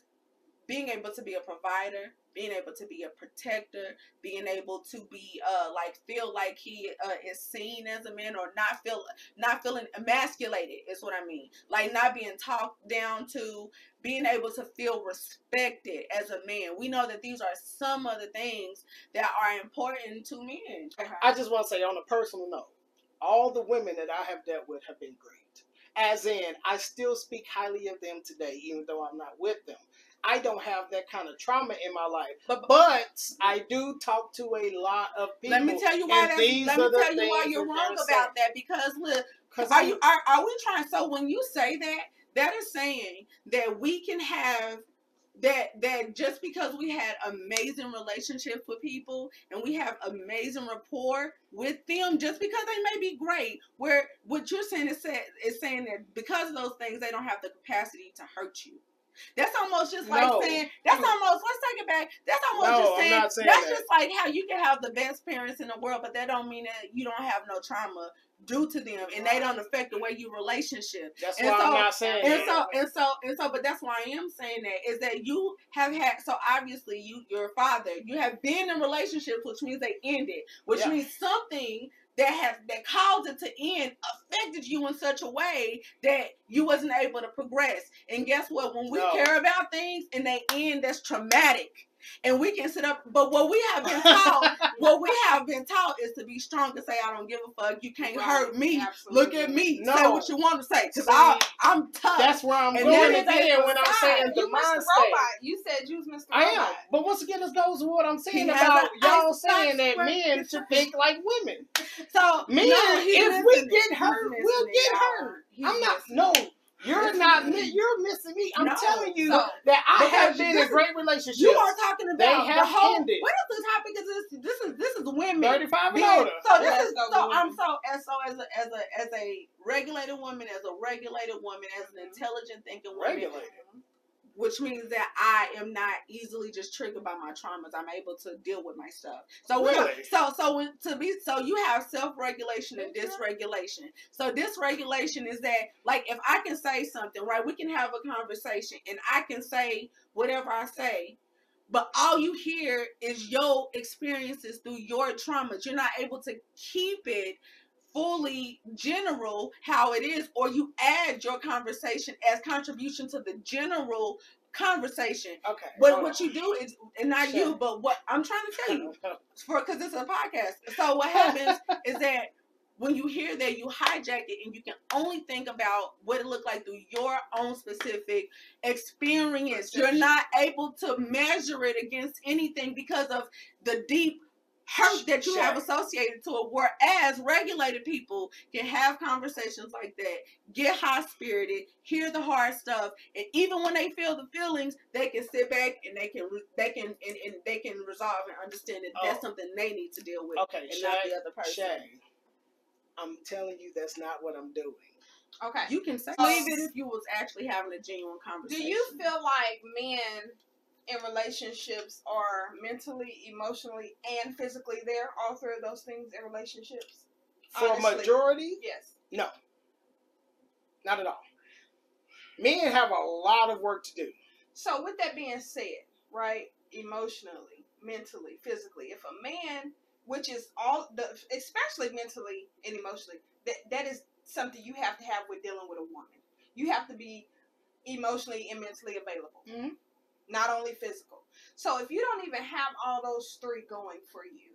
being able to be a provider, being able to be a protector, being able to be uh like feel like he uh, is seen as a man or not feel not feeling emasculated is what I mean. Like not being talked down to, being able to feel respected as a man. We know that these are some of the things that are important to men. I just want to say on a personal note, all the women that I have dealt with have been great. As in, I still speak highly of them today, even though I'm not with them. I don't have that kind of trauma in my life, But, but I do talk to a lot of people. let me tell you why these let me tell you why you're wrong about that because look Because Are you are, are we trying so when you say that, that is saying that we can have that that just because we had amazing relationships with people and we have amazing rapport with them, just because they may be great, where what you're saying is, say, is saying that because of those things they don't have the capacity to hurt you. That's almost just like No. saying that's almost let's take it back. That's almost No, just saying, saying that's that. just like how you can have the best parents in the world, but that don't mean that you don't have no trauma due to them and they don't affect the way you relationship. That's And why so- I'm not saying And that. so and so and so, but that's why I am saying that is that you have had so obviously you your father you have been in relationships, which means they ended, which Yeah. means something that has that caused it to end affected you in such a way that you wasn't able to progress. And guess what? When we No. care about things and they end, that's traumatic. And we can sit up, but what we have been taught, what we have been taught is to be strong and say, "I don't give a fuck. You can't Right. hurt me. Absolutely. Look at me. Say what you want to say, because I'm tough." That's where I'm And going then they again when I'm saying You Mr. mind Robot. You said you was Mr. I am. But once again, this goes with what I'm saying He about y'all saying that men should think like women. so Men, no, if we get hurt, we'll get hurt. I'm not. No, you're not. You're missing me. I'm No, telling you so- that I have been in great relationships. You are talking about They have the whole. ended. What is the topic? Is this? This is this is women. 35 and older. So this is so with I'm so as so as a as a as a regulated woman, as a regulated woman, as Mm-hmm. an intelligent thinking woman, Regulated. Which means that I am not easily just triggered by my traumas. I'm able to deal with my stuff. So when Really? so so when, to be so you have self regulation and mm-hmm. dysregulation. So dysregulation is that like if I can say something, right? We can have a conversation and I can say whatever I say. But all you hear is your experiences through your traumas. You're not able to keep it fully general how it is, or you add your conversation as contribution to the general conversation. Okay. But what on. you do is, and not you, but what I'm trying to tell you, for because it's a podcast. So what happens is that when you hear that, you hijack it, and you can only think about what it looked like through your own specific experience. You're not able to measure it against anything because of the deep hurt that you have associated to it. Whereas regulated people can have conversations like that, get high spirited, hear the hard stuff, and even when they feel the feelings, they can sit back and they can they can and, and they can resolve and understand that that's Oh. something they need to deal with Okay, and not the other person. Shay, I'm telling you, that's not what I'm doing. Okay. You can say So- leave it if you was actually having a genuine conversation. Do you feel like men in relationships are mentally, emotionally, and physically there? All three of those things in relationships? For a Honestly. majority, Yes. no, not at all. Men have a lot of work to do. So with that being said, right, emotionally, mentally, physically, if a man, which is all the, especially mentally and emotionally, that that is something you have to have with dealing with a woman. You have to be emotionally and mentally available, Mhm. Not only physical. So if you don't even have all those three going for you,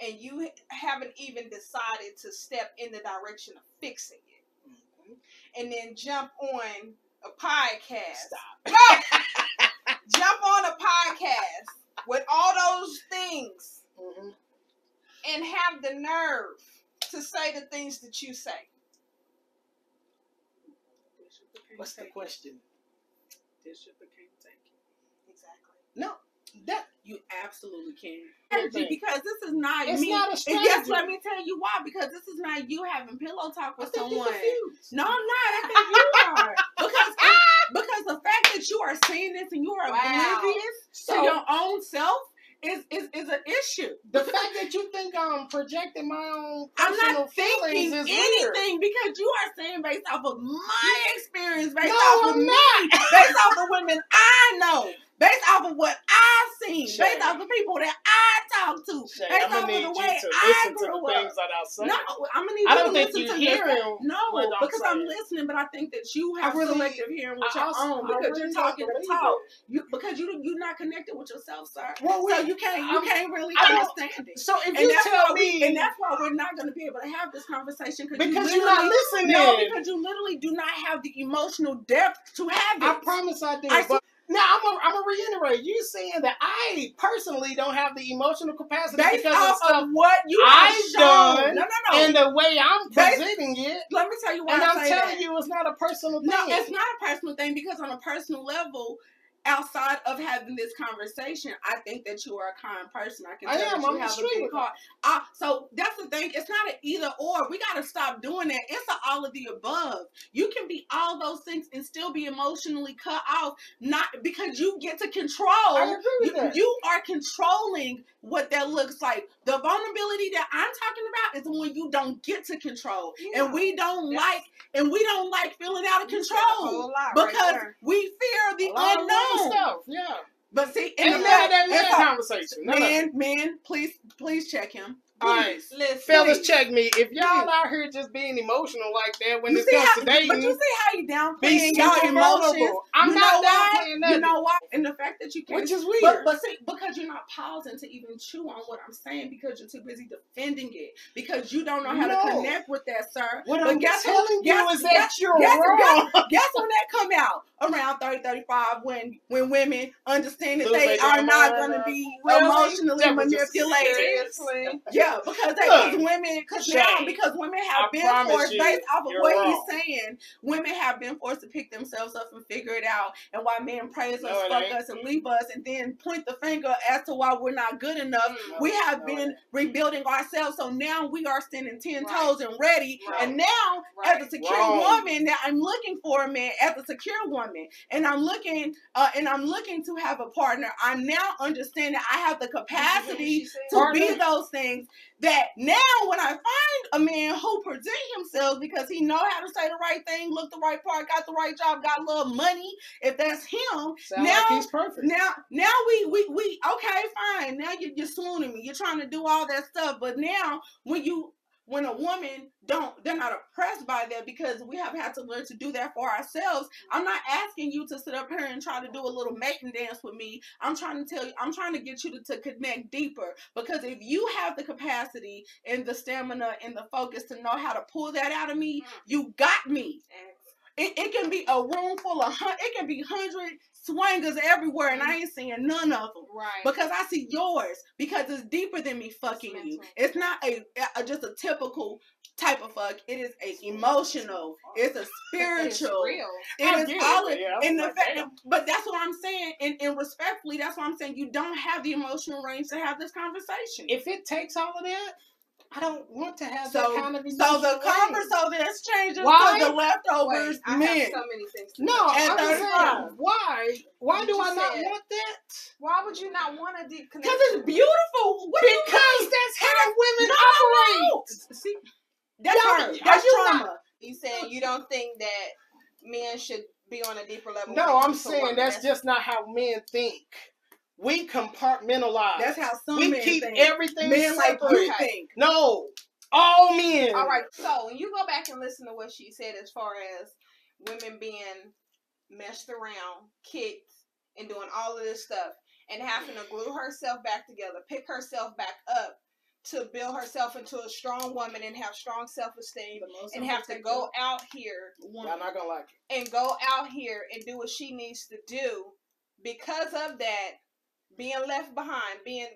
and you haven't even decided to step in the direction of fixing it, Mhm. and then jump on a podcast Stop. jump on a podcast with all those things Mhm. and have the nerve to say the things that you say. What's the question? Exactly. No, that You absolutely can. Everything. Because this is not It's me. not a and strategy. yes, let me tell you why. Because this is not you having pillow talk I with think you're someone. confused. No, I'm not. I think you are. Because because the fact that you are seeing this and you are Wow. oblivious So to your own self is is, is an issue. the fact that you think I'm projecting my own I'm not thinking feelings is weird. anything because you are saying based off of my experience, based No, off of I'm me, based off of women I know, based off of what I've seen, based off of people that I talk to, Shay, based I'm gonna off of the way I listen to grew the up. things that I say. No, I'm gonna need I you don't to think listen to this. hearing No, I'm because I'm listening, but I think that you I have really- selective hearing with I your also- own because really you're talking to talk. You because you you're not connected with yourself, sir. Well, So we- you can't you I'm- can't really understand it. So if And you tell me and that's why we're not going to be able to have this conversation because you you're not listening, No, because you literally do not have the emotional depth to have it. I promise I do. I now I'm gonna I'm gonna reiterate. You saying that I personally don't have the emotional capacity Based because of stuff of what you I've shown. done no, no, no. and the way I'm Based- presenting it. Let me tell you why And I I'm telling that. you, it's not a personal thing. No, it's not a personal thing because on a personal level, outside of having this conversation, I think that you are a kind person. I can I tell am. you I'm have a big heart. Uh, so that's the thing. It's not an either or. We got to stop doing that. It's a all of the above. You can be all those things and still be emotionally cut off, not because you get to control. I agree with You, that. you are controlling what that looks like. The vulnerability that I'm talking about is the one you don't get to control, Yeah. and we don't That's- like, and we don't like feeling out of You control right because there. we fear the a lot of woman unknown. Yeah. But see, and none of that it's conversation. It. man, man, please, please check him. All right. Listen, Fellas, Please. check me. If y'all out here just being emotional like that when You it comes how, to dating, but you see how you downplaying y'all emotions. I'm you not downplaying nothing. You know why? And the fact that you can't which is weird. But, but see, because you're not pausing to even chew on what I'm saying because you're too busy defending it because you don't know how No. to connect with that, sir. what but I'm guess telling what? you Guess- is that guess- you're guess- wrong. Guess when that come out around 30, 35 when when women understand that Lose they are not going to be emotionally manipulated. seriously. Yeah, because they, Look, women, because now, because women have I been forced, you, based off of what wrong. he's saying, women have been forced to pick themselves up and figure it out. And why men praise No, us, fuck us, and leave us, and then point the finger as to why we're not good enough. Mm. we have no, been rebuilding ourselves, so now we are standing ten Right. toes and ready. Right. And now, Right. as a secure Wrong. woman, that I'm looking for a man, as a secure woman, and I'm looking, uh, and I'm looking to have a partner. I'm now understanding I have the capacity to be those things that now when I find a man who presents himself because he know how to say the right thing, look the right part, got the right job, got a little money, if that's him, Sound now- like he's perfect. now now we we we okay, fine. Now you you're swooning me. You're trying to do all that stuff. But now when you when a woman don't they're not oppressed by that because we have had to learn to do that for ourselves. I'm not asking you to sit up here and try to do a little mating dance with me. I'm trying to tell you, I'm trying to get you to, to connect deeper. Because if you have the capacity and the stamina and the focus to know how to pull that out of me, mm. you got me. It, it can be a room full of hun- it can be hundred swingers everywhere, and I ain't seeing none of them Right. because I see yours because it's deeper than me fucking you. It's not a, a just a typical type of fuck. It is a emotional. It's a it's spiritual. real. It I is get it, all but yeah, in the like, fact, damn. but that's what I'm saying, and, and respectfully, that's what I'm saying. You don't have the emotional range to have this conversation. If it takes all of that, I don't want to have so, that kind of so the range. converse so that's changing Why? to the leftovers Wait, I men. have so many things. To No, At 35. why? Why You do I just not said- want that? Why would you not want a deep connection? Because it's beautiful. What do you Because mean? that's how women No, operate. no, no. See, that's Y'all- her. That's you not- trauma. You saying you don't think that men should be on a deeper level? No, I'm saying women? that's just not how men think. We compartmentalize. That's how some we men keep think. everything Men like you think. No, all men. All right. So when you go back and listen to what she said as far as women being messed around, kicked, and doing all of this stuff, and having to glue herself back together, pick herself back up to build herself into a strong woman and have strong self esteem, and have to go out here Y'all not gonna like it. and go out here and do what she needs to do because of that being left behind, being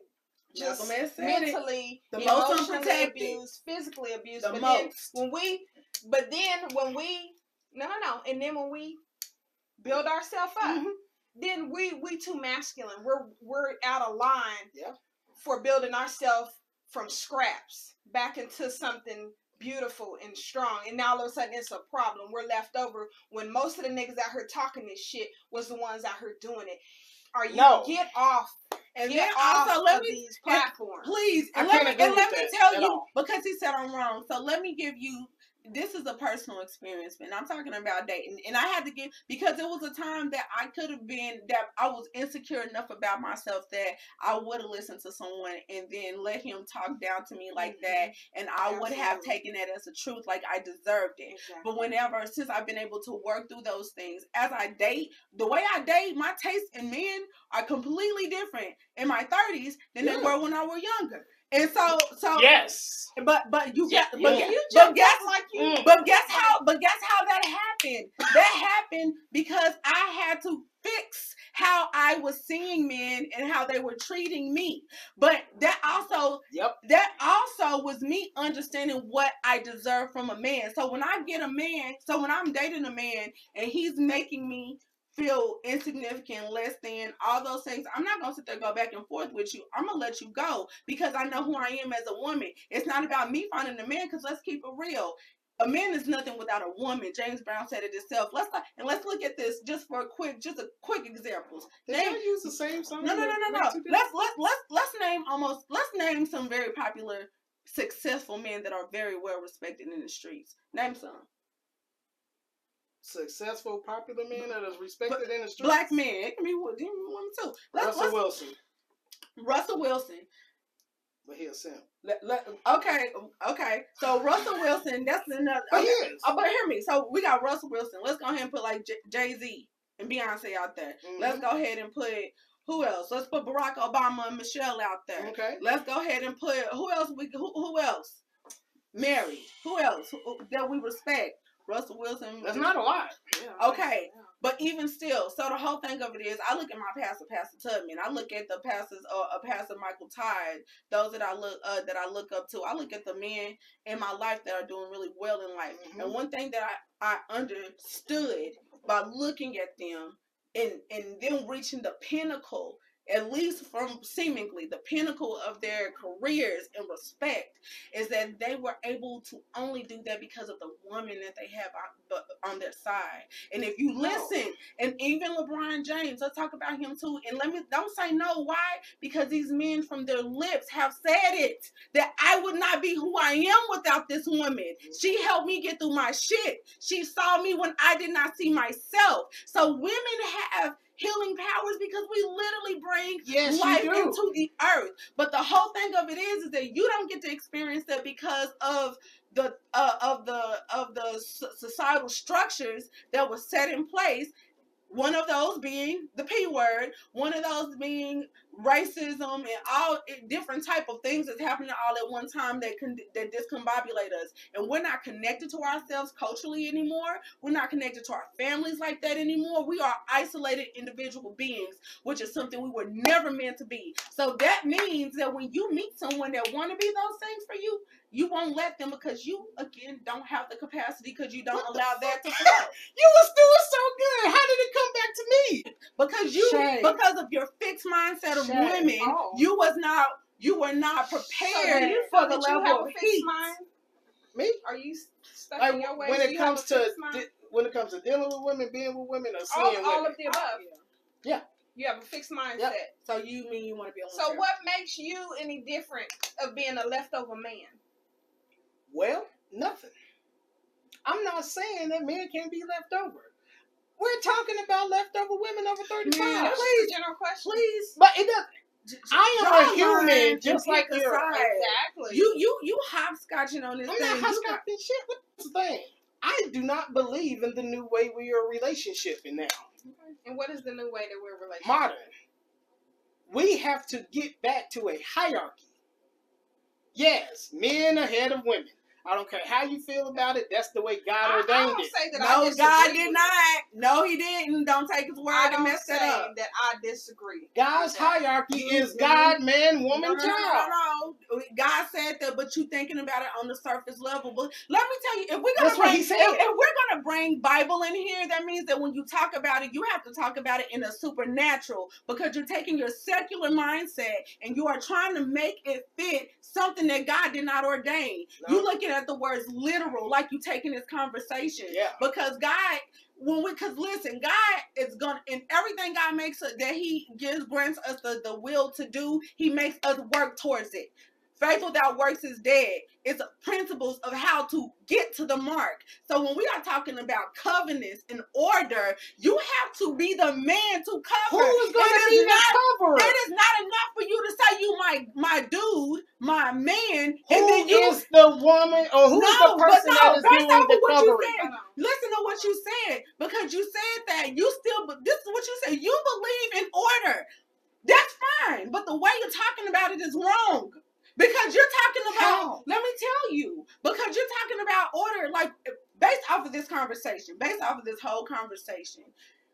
just it. mentally, The most emotionally abused, physically abused. The but then when we, but then when we, no, no, no, and then when we build ourselves up, Mhm. then we we too masculine. We're we're out of line Yeah. for building ourselves from scraps back into something beautiful and strong. And now all of a sudden it's a problem. We're left over when most of the niggas out here talking this shit was the ones out here doing it. Are you No. get off? And get then off also let of me these platforms. please I and let me and let me tell you all. because he said I'm wrong. So let me give you this is a personal experience, and I'm talking about dating. And I had to get because it was a time that I could have been that I was insecure enough about myself that I would have listened to someone and then let him talk down to me like that, mm-hmm. and I would have taken that as a truth, like I deserved it. Exactly. But whenever, since I've been able to work through those things, as I date, the way I date, my tastes in men are completely different in my thirties than they were when I were younger. And so, so, Yes. but but you Yeah, got, but, yeah. gu- you but guess, like you. Mm. but guess how, but guess how that happened? That happened because I had to fix how I was seeing men and how they were treating me. But that also Yep. that also was me understanding what I deserve from a man. So when I get a man, so when I'm dating a man and he's making me feel insignificant, less than all those things, I'm not gonna sit there and go back and forth with you. I'm gonna let you go because I know who I am as a woman. It's not about me finding a man because let's keep it real. A man is nothing without a woman. James Brown said it himself. Let's talk, and let's look at this just for a quick, just a quick examples. Did Name- y'all use the same song? no, no, no, no, no. Let's let's let's let's name almost let's name some very popular, successful men that are very well respected in the streets. Name some Successful, popular man that is respected in the streets. black men. It can be women too. Let's, Russell let's, Wilson, Russell Wilson. but he a simp. Let, let, okay, okay. So Russell Wilson. That's another. But he is. Oh, but hear me. So we got Russell Wilson. Let's go ahead and put like Jay Z and Beyonce out there. Let's Mhm. go ahead and put who else? Let's put Barack Obama and Michelle out there. Okay. Let's go ahead and put who else we who, who else? Mary. Who else who- that we respect? Russell Wilson. That's not a lot. Okay. But even still, so the whole thing of it is, I look at my pastor, Pastor Tubman. I look at the pastors, uh, uh, Pastor Michael Todd. Those that I look uh, that I look up to. I look at the men in my life that are doing really well in life. Mhm. And one thing that I I understood by looking at them and and them reaching the pinnacle, at least from seemingly the pinnacle of their careers and respect, is that they were able to only do that because of the woman that they have on, on their side. And if you listen, and even LeBron James, let's talk about him too. And let me don't say no. Why? Because these men from their lips have said it that I would not be who I am without this woman. She mm-hmm. helped me get through my shit. She saw me when I did not see myself. So women have healing powers because we literally bring Yes, life into the earth. But the whole thing of it is, is that you don't get to experience that because of the uh, of the of the societal structures that were set in place One of those being the P word, one of those being racism and all different type of things that's happening all at one time that can that discombobulate us. And we're not connected to ourselves culturally anymore. We're not connected to our families like that anymore. We are isolated individual beings, which is something we were never meant to be. So that means that when you meet someone that want to be those things for you, you won't let them because you again don't have the capacity because you don't What allow that to flow. You was doing so good. How did it come back to me? because you Shame. because of your fixed mindset of Shame. women Oh. you was not you were not prepared do you for the that you level have a of fixed heat mind? Me? Are you stuck Like in your ways? when it you comes to di- when it comes to dealing with women, being with women, or seeing all, women. all of the above. Yeah. You have a fixed mindset. Yep. so you mean you want to be a So what makes you any different of being a leftover man? Well, nothing. I'm not saying that men can't be left over. We're talking about leftover women over 35. Man, That's please, the general question. please But it doesn't. I am a human, lines just like a you're. Exactly. you you you hopscotching on this I'm thing not You got- hopscotching shit. What's the thing? I do not believe in the new way we are relationshiping now. and what is the new way that we're related? Modern. We have to get back to a hierarchy. Yes, men ahead of women. I don't care how you feel about it. That's the way God I, I ordained don't it. say that no disagree god with did it. not no he didn't don't take his word I and don't mess that say up that I disagree. God's with that. hierarchy You- is God, man, woman, no, no, no, child. no, no. God said that, but you thinking about it on the surface level. But let me tell you, if we're gonna That's what bring, he said. if, if we're gonna bring Bible in here, that means that when you talk about it, you have to talk about it in a supernatural because you're taking your secular mindset and you are trying to make it fit something that God did not ordain. No. You looking at the words literal, like you taking this conversation. Yeah. Because God, when we, because listen, God is gonna, in everything God makes uh, that He gives, grants us the, the will to do, He makes us work towards it. Faith without works is dead. It's principles of how to get to the mark. So when we are talking about covenants and order, you have to be the man to cover. Who is going It to be the coverer? It is not enough for you to say you my my dude, my man, Who and then you is the woman or who's No, the person no, that is doing the covering? said. Listen to what you said because you said that you still this is what you said you believe in order that's fine but the way you're talking about it is wrong because you're talking about How? let me tell you because you're talking about order like based off of this conversation based off of this whole conversation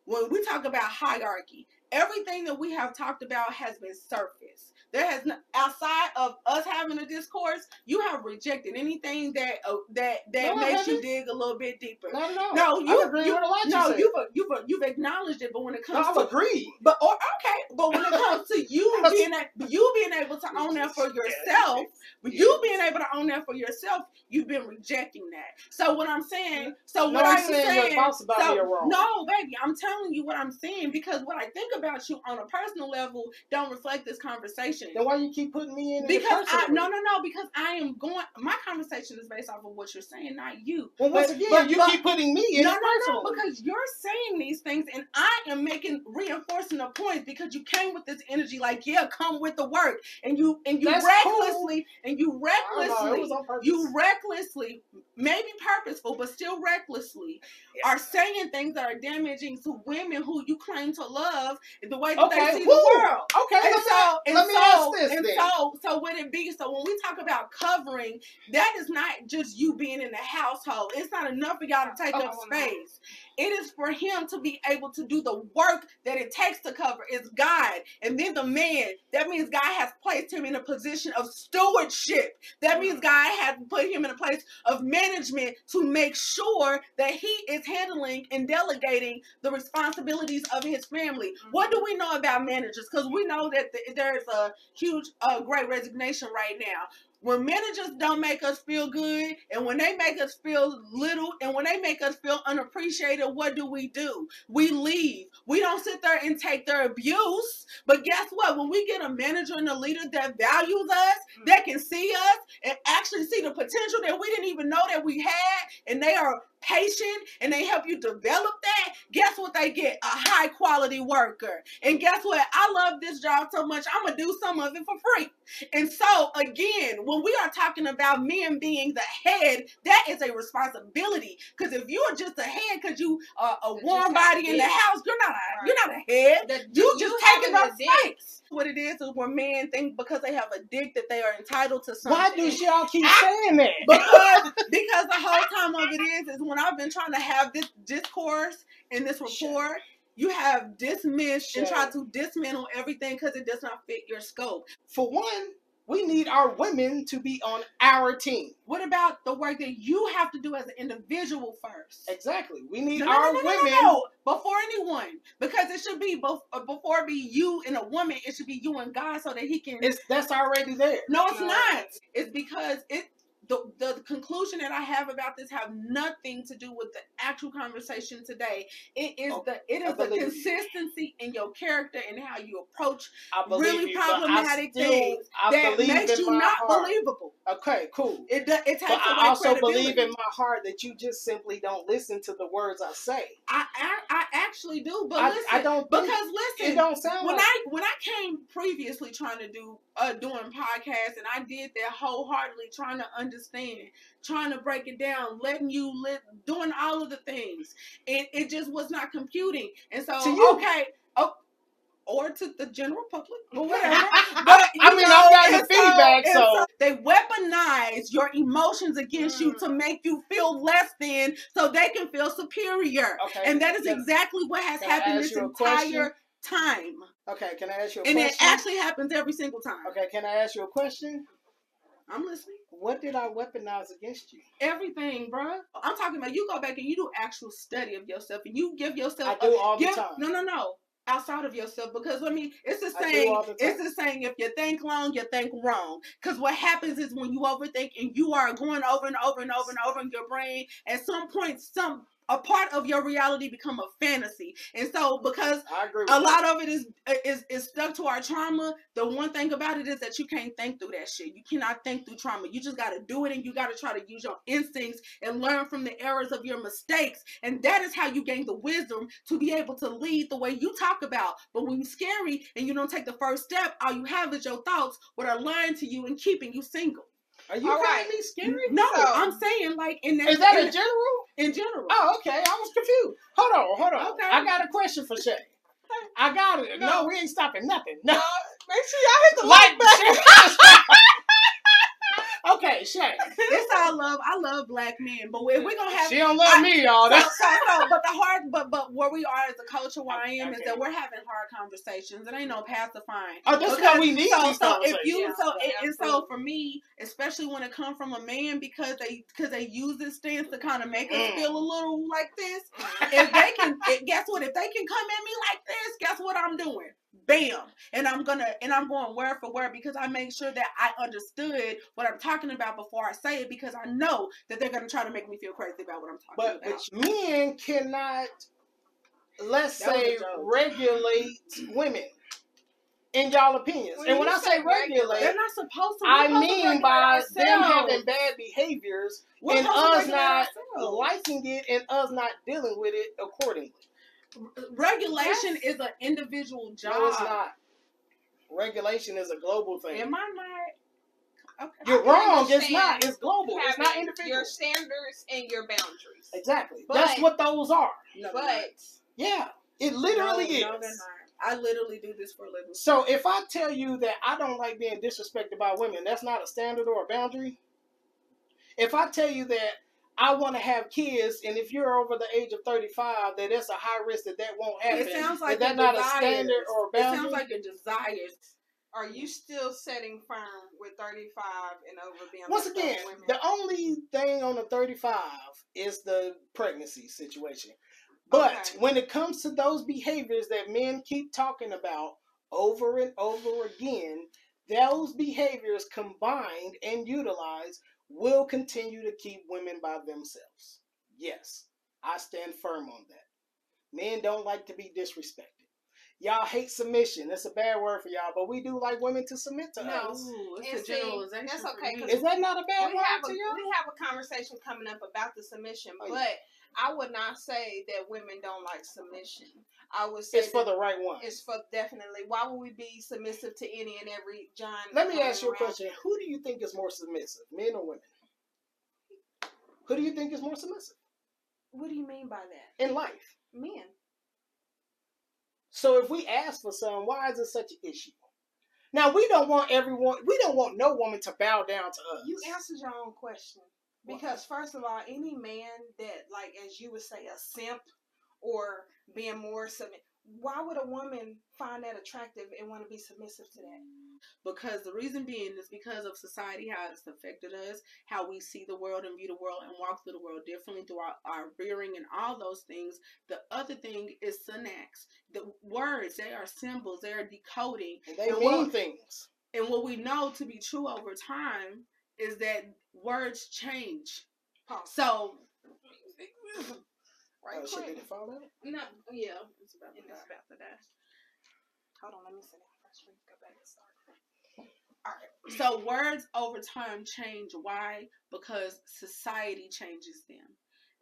when we talk about hierarchy everything that we have talked about has been surface there has not outside of us having a discourse you have rejected anything that uh, that that No, makes you dig a little bit deeper Not at all. no, you I agree you, with a lot no, you said. you've you've you've acknowledged it, but when it No, comes I've to agreed. but or okay, but when it comes to you being a, you being able to own that for yourself, you being able to own that for yourself, you've been rejecting that. So what I'm saying, so No, what I'm I'm saying saying, your about so, me are wrong. no, baby, I'm telling you what I'm saying because what I think about you on a personal level don't reflect this conversation. Then why you keep putting me in? Because I no no no because I am going my conversation is based off of what you're saying, not you. Well, once But- again, but- you but- keep putting me in no, no, no, because you're saying these things and I am making reinforcing the point because you came with this energy like, yeah, come with the work. And you and you That's recklessly and you I don't know, it recklessly on you recklessly, maybe purposeful, but still recklessly, are saying things that are damaging to women who you claim to love the way that Okay, they see who? the world. okay, And let me, so, and let me so, ask this and then. so, so would it be? So when we talk about covering, that is not just you being in the household. It's not enough for y'all to take up Oh, space. It is for him to be able to do the work that it takes to cover. It's God, and then the man. That means God has placed him in a position of stewardship. That means God has put him in a place of management to make sure that he is handling and delegating the responsibilities of his family. What do we know about managers? Because we know that th- there's a huge, uh, great resignation right now. When managers don't make us feel good, and when they make us feel little, and when they make us feel unappreciated, what do we do? We leave. We don't sit there and take their abuse. But guess what? When we get a manager and a leader that values us, mm. that can see us and actually see the potential that we didn't even know that we had, and they are patient and they help you develop that, guess what they get? A high quality worker. And guess what? I love this job so much, I'm going to do some of it for free. And so, again, when we are talking about men being the head, that is a responsibility. Because if you are just a head because you are a warm body in the house, you're not a, you're not a head. The- You just taking up space. What it is is when men think because they have a dick that they are entitled to something. Why do y'all keep saying that? because because the whole time of it is is when I've been trying to have this discourse and this rapport, you have dismissed and tried to dismantle everything because it does not fit your scope. For one, we need our women to be on our team. What about the work that you have to do as an individual first? Exactly. We need No, our no, no, women. before anyone, because it should be bef- before it be you and a woman. It should be you and God, so that He can. It's that's already there. no, it's No. not. It's because it. The, the conclusion that I have about this have nothing to do with the actual conversation today. It is Oh, the it I is the you. consistency in your character and how you approach really you, problematic still- things I that makes you not heart. believable. Okay, cool. It do, it takes But I away also credibility. believe in my heart that you just simply don't listen to the words I say. I, I I actually do, but I, listen, I don't because listen, it don't sound when like I when I came previously trying to do uh doing podcasts and I did that wholeheartedly trying to understand, trying to break it down, letting you live doing all of the things. It it just was not computing. And so you. okay, oh or to the general public, or whatever. But I you mean, know, getting and feedback, and so- they weaponize your emotions against you Mm. to make you feel less than so they can feel superior. Okay. And that is can- exactly what has can happened this you entire time. Okay, can I ask you a question? And it actually happens every single time. okay, can I ask you a question? I'm listening. What did I weaponize against you? Everything, bruh. I'm talking about you go back and you do actual study of yourself and you give yourself I a- do all the time. No, no, no. Outside of yourself, because I mean, it's the saying. the It's the saying. If you think long, you think wrong. Because what happens is when you overthink and you are going over and over and over and over in your brain, at some point, some a part of your reality become a fantasy. And so, because. A that. lot of it is is is stuck to our trauma. The one thing about it is that you can't think through that shit. You cannot think through trauma. You just got to do it, and you got to try to use your instincts and learn from the errors of your mistakes. And that is how you gain the wisdom to be able to lead the way you talk about. But when you're scary and you don't take the first step, all you have is your thoughts, what are lying to you and keeping you single. Are you All calling right. me scary? No, So- I'm saying like in that, Is that in, in general? in general. Oh, okay. I was confused. Hold on, hold on. Okay. I got a question for Shay. I got it. No, we ain't stopping nothing. No. Make sure y'all hit the Like, like button. okay, Shay. It's all love. I love black men, but if we're gonna have She don't love I- me, y'all. so, so, so, but the hard, but but where we are as a culture, where I am, is that we're having hard conversations. It ain't no pacifying. oh, that's Because- why we need so, these so if you, Yeah, so yeah, and, and so for me, especially when it comes from a man, because they because they use this stance to kind of make us Mm. feel a little like this. If they can, it, guess what? If they can come at me like this, guess what I'm doing? Bam, and I'm gonna and I'm going word for word because I make sure that I understood what I'm talking about before I say it because I know that they're gonna try to make me feel crazy about what I'm talking But about. but men cannot, let's That say, regulate women. In y'all opinions, When and when I say say regulate, regulate, They're not supposed to. I supposed to mean regulate by them having bad behaviors We're and us not ourselves. liking it and us not dealing with it accordingly. regulation is an individual job. No, it's not. Regulation is a global thing. Am I not? Okay. You're wrong. It's not. It's global. It's not Having individual. Your standards and your boundaries. Exactly. But- That's what those are. No, But. Yeah. It literally no, is. No, they're not. I literally do this for a living. So if I tell you that I don't like being disrespected by women, that's not a standard or a boundary. If I tell you that I want to have kids, and if you're over the age of 35, that that's a high risk that that won't happen. It sounds like is that your not a standard or a boundary? It sounds like your desires. Are you still setting firm with 35 and over being Once again, the only thing on the 35 is the pregnancy situation. But Okay. when it comes to those behaviors that men keep talking about over and over again, those behaviors combined and utilized will continue to keep women by themselves. Yes, I stand firm on that. Men don't like to be disrespected. Y'all hate submission. That's a bad word for y'all, but we do like women to submit to No. us. Ooh, And it's a see, generalization. that's okay, Is that not a bad we word have a to y'all? we have a conversation coming up about the submission, Oh, yeah. but I would not say that women don't like submission. I would say It's for the right one. it's for definitely. Why would we be submissive to any and every John? Let me ask you a question. Who do you think is more submissive, men or women? Who do you think is more submissive What do you mean by that? in life? Men. So if we ask for some, why is it such an issue? Now we don't want everyone. We don't want no woman to bow down to us. You answered your own question. Because first of all, any man that like as you would say a simp or being more submit why would a woman find that attractive and want to be submissive to that? Because the reason being is because of society, how it's affected us, how we see the world and view the world and walk through the world differently through our, our rearing and all those things. The other thing is syntax. The words, they are symbols, they are decoding. and they And mean what- things. And what we know to be true over time is that words change. So, right Oh, shit, did it fall out? No, yeah. it's about to It's die. about to die. Hold on, let me sit down first. We can go back and start. All right. So words over time change. Why? Because society changes them.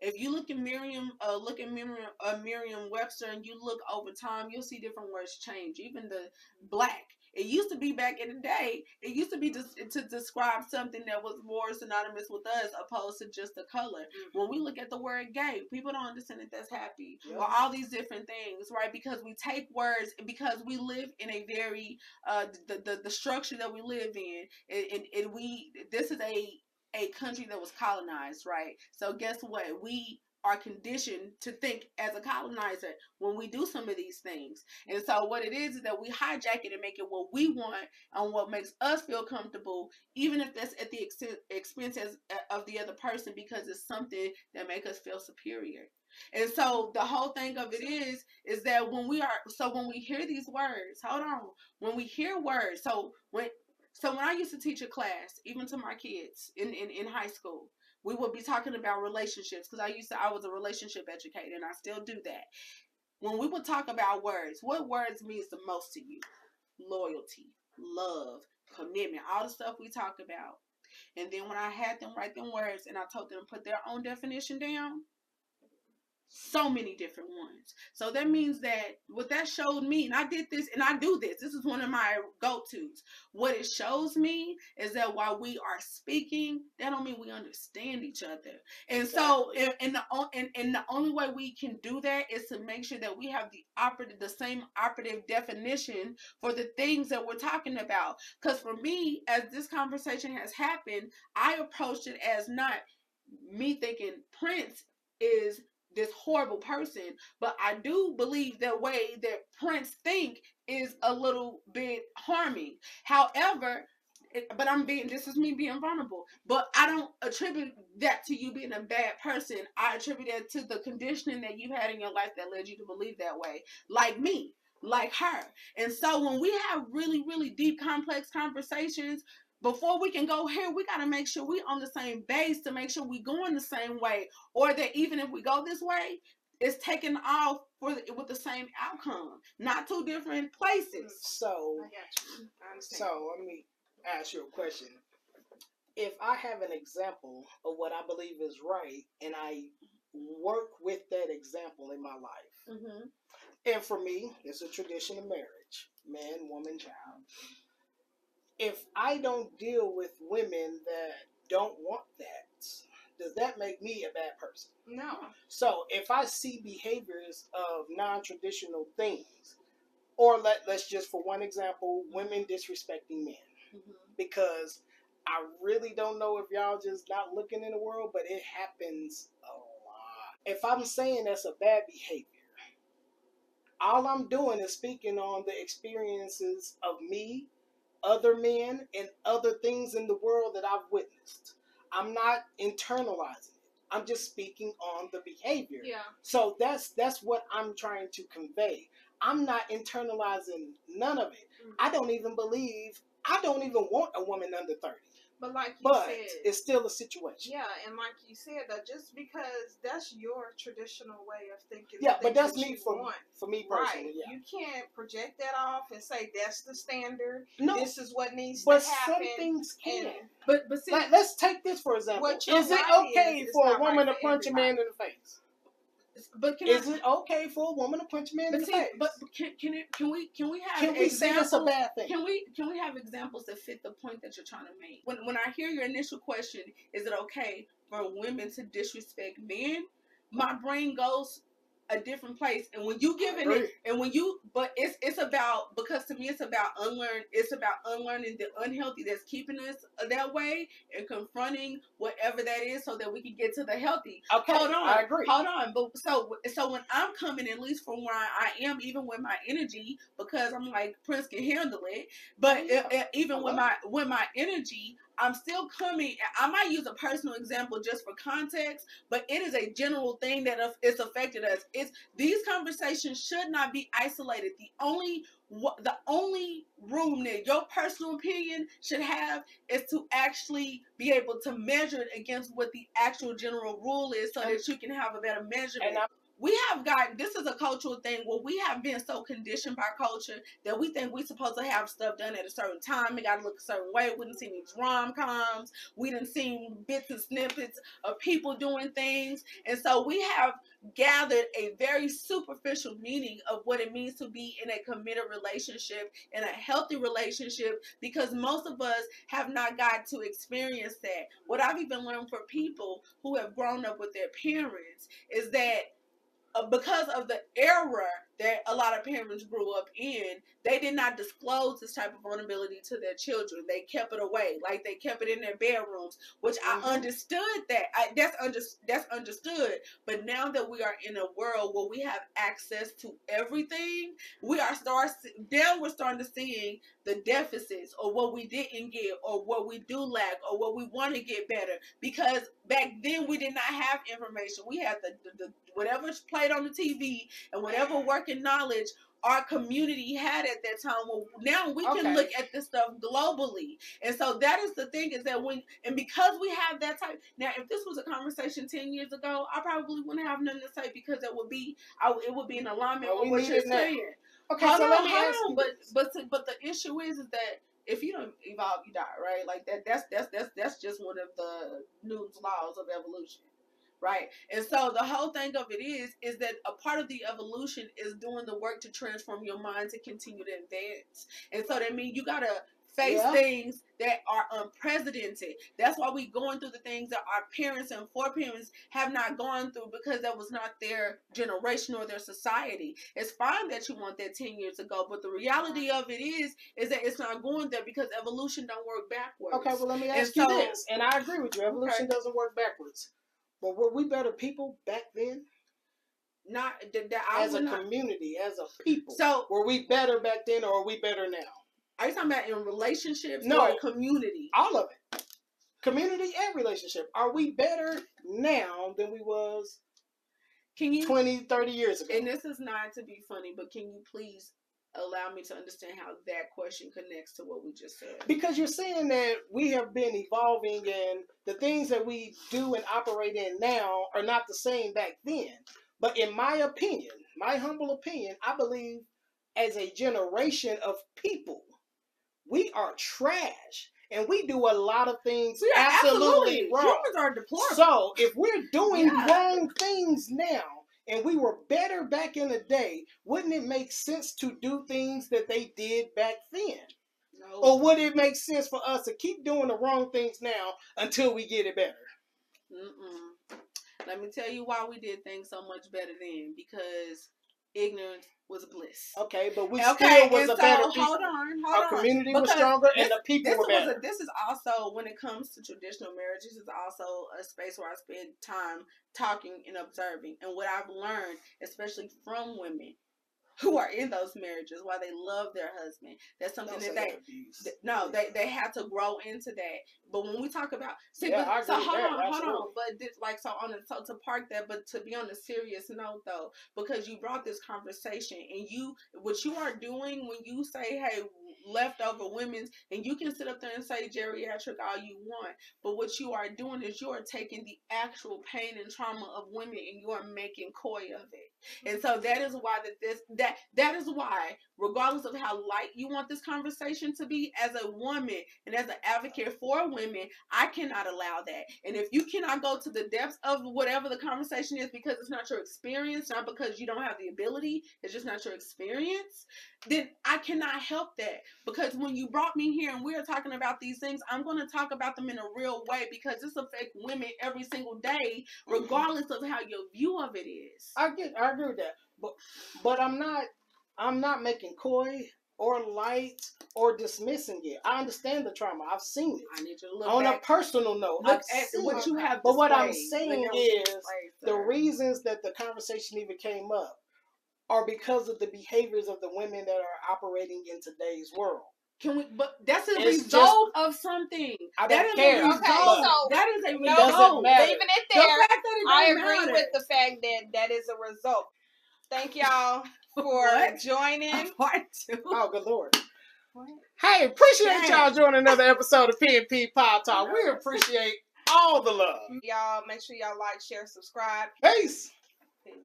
If you look at Merriam, uh, look at Merriam, uh, Merriam-Webster, and you look over time, you'll see different words change. Even the black. It used to be back in the day. It used to be just to describe something that was more synonymous with us, opposed to just the color. When we look at the word gay, people don't understand that that's happy Yeah. or all these different things, right? Because we take words because we live in a very uh the the, the structure that we live in, and, and, and we this is a a country that was colonized, right? So guess what? We are conditioned to think as a colonizer when we do some of these things. And so what it is is that we hijack it and make it what we want and what makes us feel comfortable, even if that's at the extent, expense uh, of the other person, because it's something that make us feel superior. And so the whole thing of it is, is that when we are, so when we hear these words, hold on, when we hear words, so when, so when I used to teach a class, even to my kids in, in, in high school, we would be talking about relationships because I used to, I was a relationship educator and I still do that. When we would talk about words, what words means the most to you? Loyalty, love, commitment, all the stuff we talk about. And then when I had them write them words and I told them to put their own definition down, so many different ones. So that means that what that showed me, and I did this, and I do this. This is one of my go-tos. What it shows me is that while we are speaking, that don't mean we understand each other. And so, and, and the and, and the only way we can do that is to make sure that we have the operative, the same operative definition for the things that we're talking about. Because for me, as this conversation has happened, I approached it as not me thinking Prince is this horrible person, but I do believe the way that Prince think is a little bit harming. However, it, but I'm being this is me being vulnerable, but I don't attribute that to you being a bad person. I attribute that to the conditioning that you had in your life that led you to believe that way, like me, like her. And so when we have really, really deep, complex conversations, before we can go here, we got to make sure we're on the same base to make sure we're going the same way, or that even if we go this way, it's taken off for the, with the same outcome, not two different places. So, I. I so let me ask you a question. If I have an example of what I believe is right, and I work with that example in my life, Mm-hmm. and for me, it's a tradition of marriage man, woman, child. If I don't deal with women that don't want that, does that make me a bad person? no. So if I see behaviors of non-traditional things, or let let's just for one example, women disrespecting men, Mm-hmm. because I really don't know if y'all just not looking in the world, but it happens a lot. If I'm saying that's a bad behavior, all I'm doing is speaking on the experiences of me, other men, and other things in the world that I've witnessed. I'm not internalizing it. I'm just speaking on the behavior. Yeah. So that's that's what I'm trying to convey. I'm not internalizing none of it. Mhm. I don't even believe I don't even want a woman under 30. But like you but said, it's still a situation. yeah, and like you said, that just because that's your traditional way of thinking. Yeah, but that's that me for want. for me Right. personally. Yeah. You can't project that off and say that's the standard. No, This is what needs but to happen. But some things can. and- But but see, Like, let's take this for example. Is it okay is, for a not right woman to for punch a man in the face? But can Is I, it okay for a woman to punch a man in but the see, face? but can can it can we can we have can we say it's a examples- bad thing? Can we can we have examples that fit the point that you're trying to make? When when I hear your initial question, is it okay for women to disrespect men? My brain goes a different place, and when you giving it, and when you, but it's it's about because to me it's about unlearn. It's about unlearning the unhealthy that's keeping us that way and confronting whatever that is, so that we can get to the healthy. Okay, Hold on, I agree. Hold on, but so so when I'm coming, at least from where I am, even with my energy, because I'm like Prince can handle it. But Yeah. uh, uh, even with my with my energy, I'm still coming. I might use a personal example just for context, but it is a general thing that it's affected us. It's these conversations should not be isolated. The only the only room that your personal opinion should have is to actually be able to measure it against what the actual general rule is so that you can have a better measurement. We have gotten this is a cultural thing where we have been so conditioned by culture that we think we're supposed to have stuff done at a certain time. It gotta look a certain way. We didn't see these rom coms. We didn't see bits and snippets of people doing things. And so we have gathered a very superficial meaning of what it means to be in a committed relationship, in a healthy relationship, because most of us have not got to experience that. What I've even learned for people who have grown up with their parents is that Uh, because of the era that a lot of parents grew up in, they did not disclose this type of vulnerability to their children. They kept it away, like they kept it in their bedrooms, which Mhm. I understood that. I, that's under, that's understood. But now that we are in a world where we have access to everything, we are start now we're starting to seeing the deficits or what we didn't get or what we do lack or what we want to get better because back then we did not have information we had the, the, the whatever's played on the tv and whatever working knowledge our community had at that time well now we can Okay. look at this stuff globally and so that is the thing is that when and because we have that type now if this was a conversation 10 years ago i probably wouldn't have nothing to say because it would be I, it would be in alignment Well, with what you're saying okay, hold so on, let me ask on. But but the- but the issue is, is that if you don't evolve, you die, right? Like that. That's that's that's that's just one of the Newton's laws of evolution, right? And so the whole thing of it is, is that a part of the evolution is doing the work to transform your mind to continue to advance. And so that means you gotta face Yeah. things that are unprecedented. That's why we going through the things that our parents and foreparents have not gone through because that was not their generation or their society. It's fine that you want that 10 years ago, but the reality of it is is that it's not going there because evolution don't work backwards. Okay, well let me And ask you so- this, and I agree with you. Evolution doesn't work backwards. But were we better people back then, not that, that I as a not. community, as a mm, people? So were we better back then, or are we better now? are you talking about in relationships No. or community? All of it, community and relationship. Are we better now than we was Can you 20, 30 years ago? and this is not to be funny, but can you please allow me to understand how that question connects to what we just said? Because you're saying that we have been evolving and the things that we do and operate in now are not the same back then. But in my opinion, my humble opinion, I believe as a generation of people, we are trash and we do a lot of things We are absolutely, wrong. Humans are deplorable. So if we're doing Yeah. wrong things now and we were better back in the day, wouldn't it make sense to do things that they did back then? no. Or would it make sense for us to keep doing the wrong things now until we get it better? Mm-mm. Let me tell you why we did things so much better then. Because ignorance was bliss. Okay, but we okay, still was a so better hold people. on, hold Our on. community was stronger this- and the people were better. a, this is also when it comes to traditional marriages is also a space where I spend time talking and observing. And what I've learned, especially from women who are in those marriages, why they love their husband. That's something that they. Th- no, they they have to grow into that. But when we talk about see, Yeah, but, so hold that, on, hold on. But this like so on a, so to park that, but to be on a serious note though, because you brought this conversation and you what you are doing when you say, hey, leftover women's, and you can sit up there and say geriatric all you want, but what you are doing is you are taking the actual pain and trauma of women and you are making coy of it. And so that is why that this that that is why, regardless of how light you want this conversation to be, as a woman and as an advocate for women, I cannot allow that. And if you cannot go to the depths of whatever the conversation is because it's not your experience, not because you don't have the ability, it's just not your experience, then I cannot help that. Because when you brought me here and we're talking about these things, I'm going to talk about them in a real way because this affects women every single day, mm-hmm. regardless of how your view of it is. I get, I agree with that, but but I'm not, I'm not making coy or light or dismissing it. I understand the trauma. I've seen it. I need to look On back, a personal note, look at what you have. But what I'm saying Look at what is you displayed, the reasons that the conversation even came up are because of the behaviors of the women that are operating in today's world. Can we? But that's a It's result of something. I don't is care. a result. Okay, so- that is a result. doesn't matter. Leaving it The there, fact that it I agree matter. with the fact that that is a result. Thank y'all for What? joining. Part two. Oh, good lord. What? Hey, appreciate Dang. y'all joining another episode of P&P Pop Talk. We appreciate all the love. Y'all make sure y'all like, share, subscribe. Peace.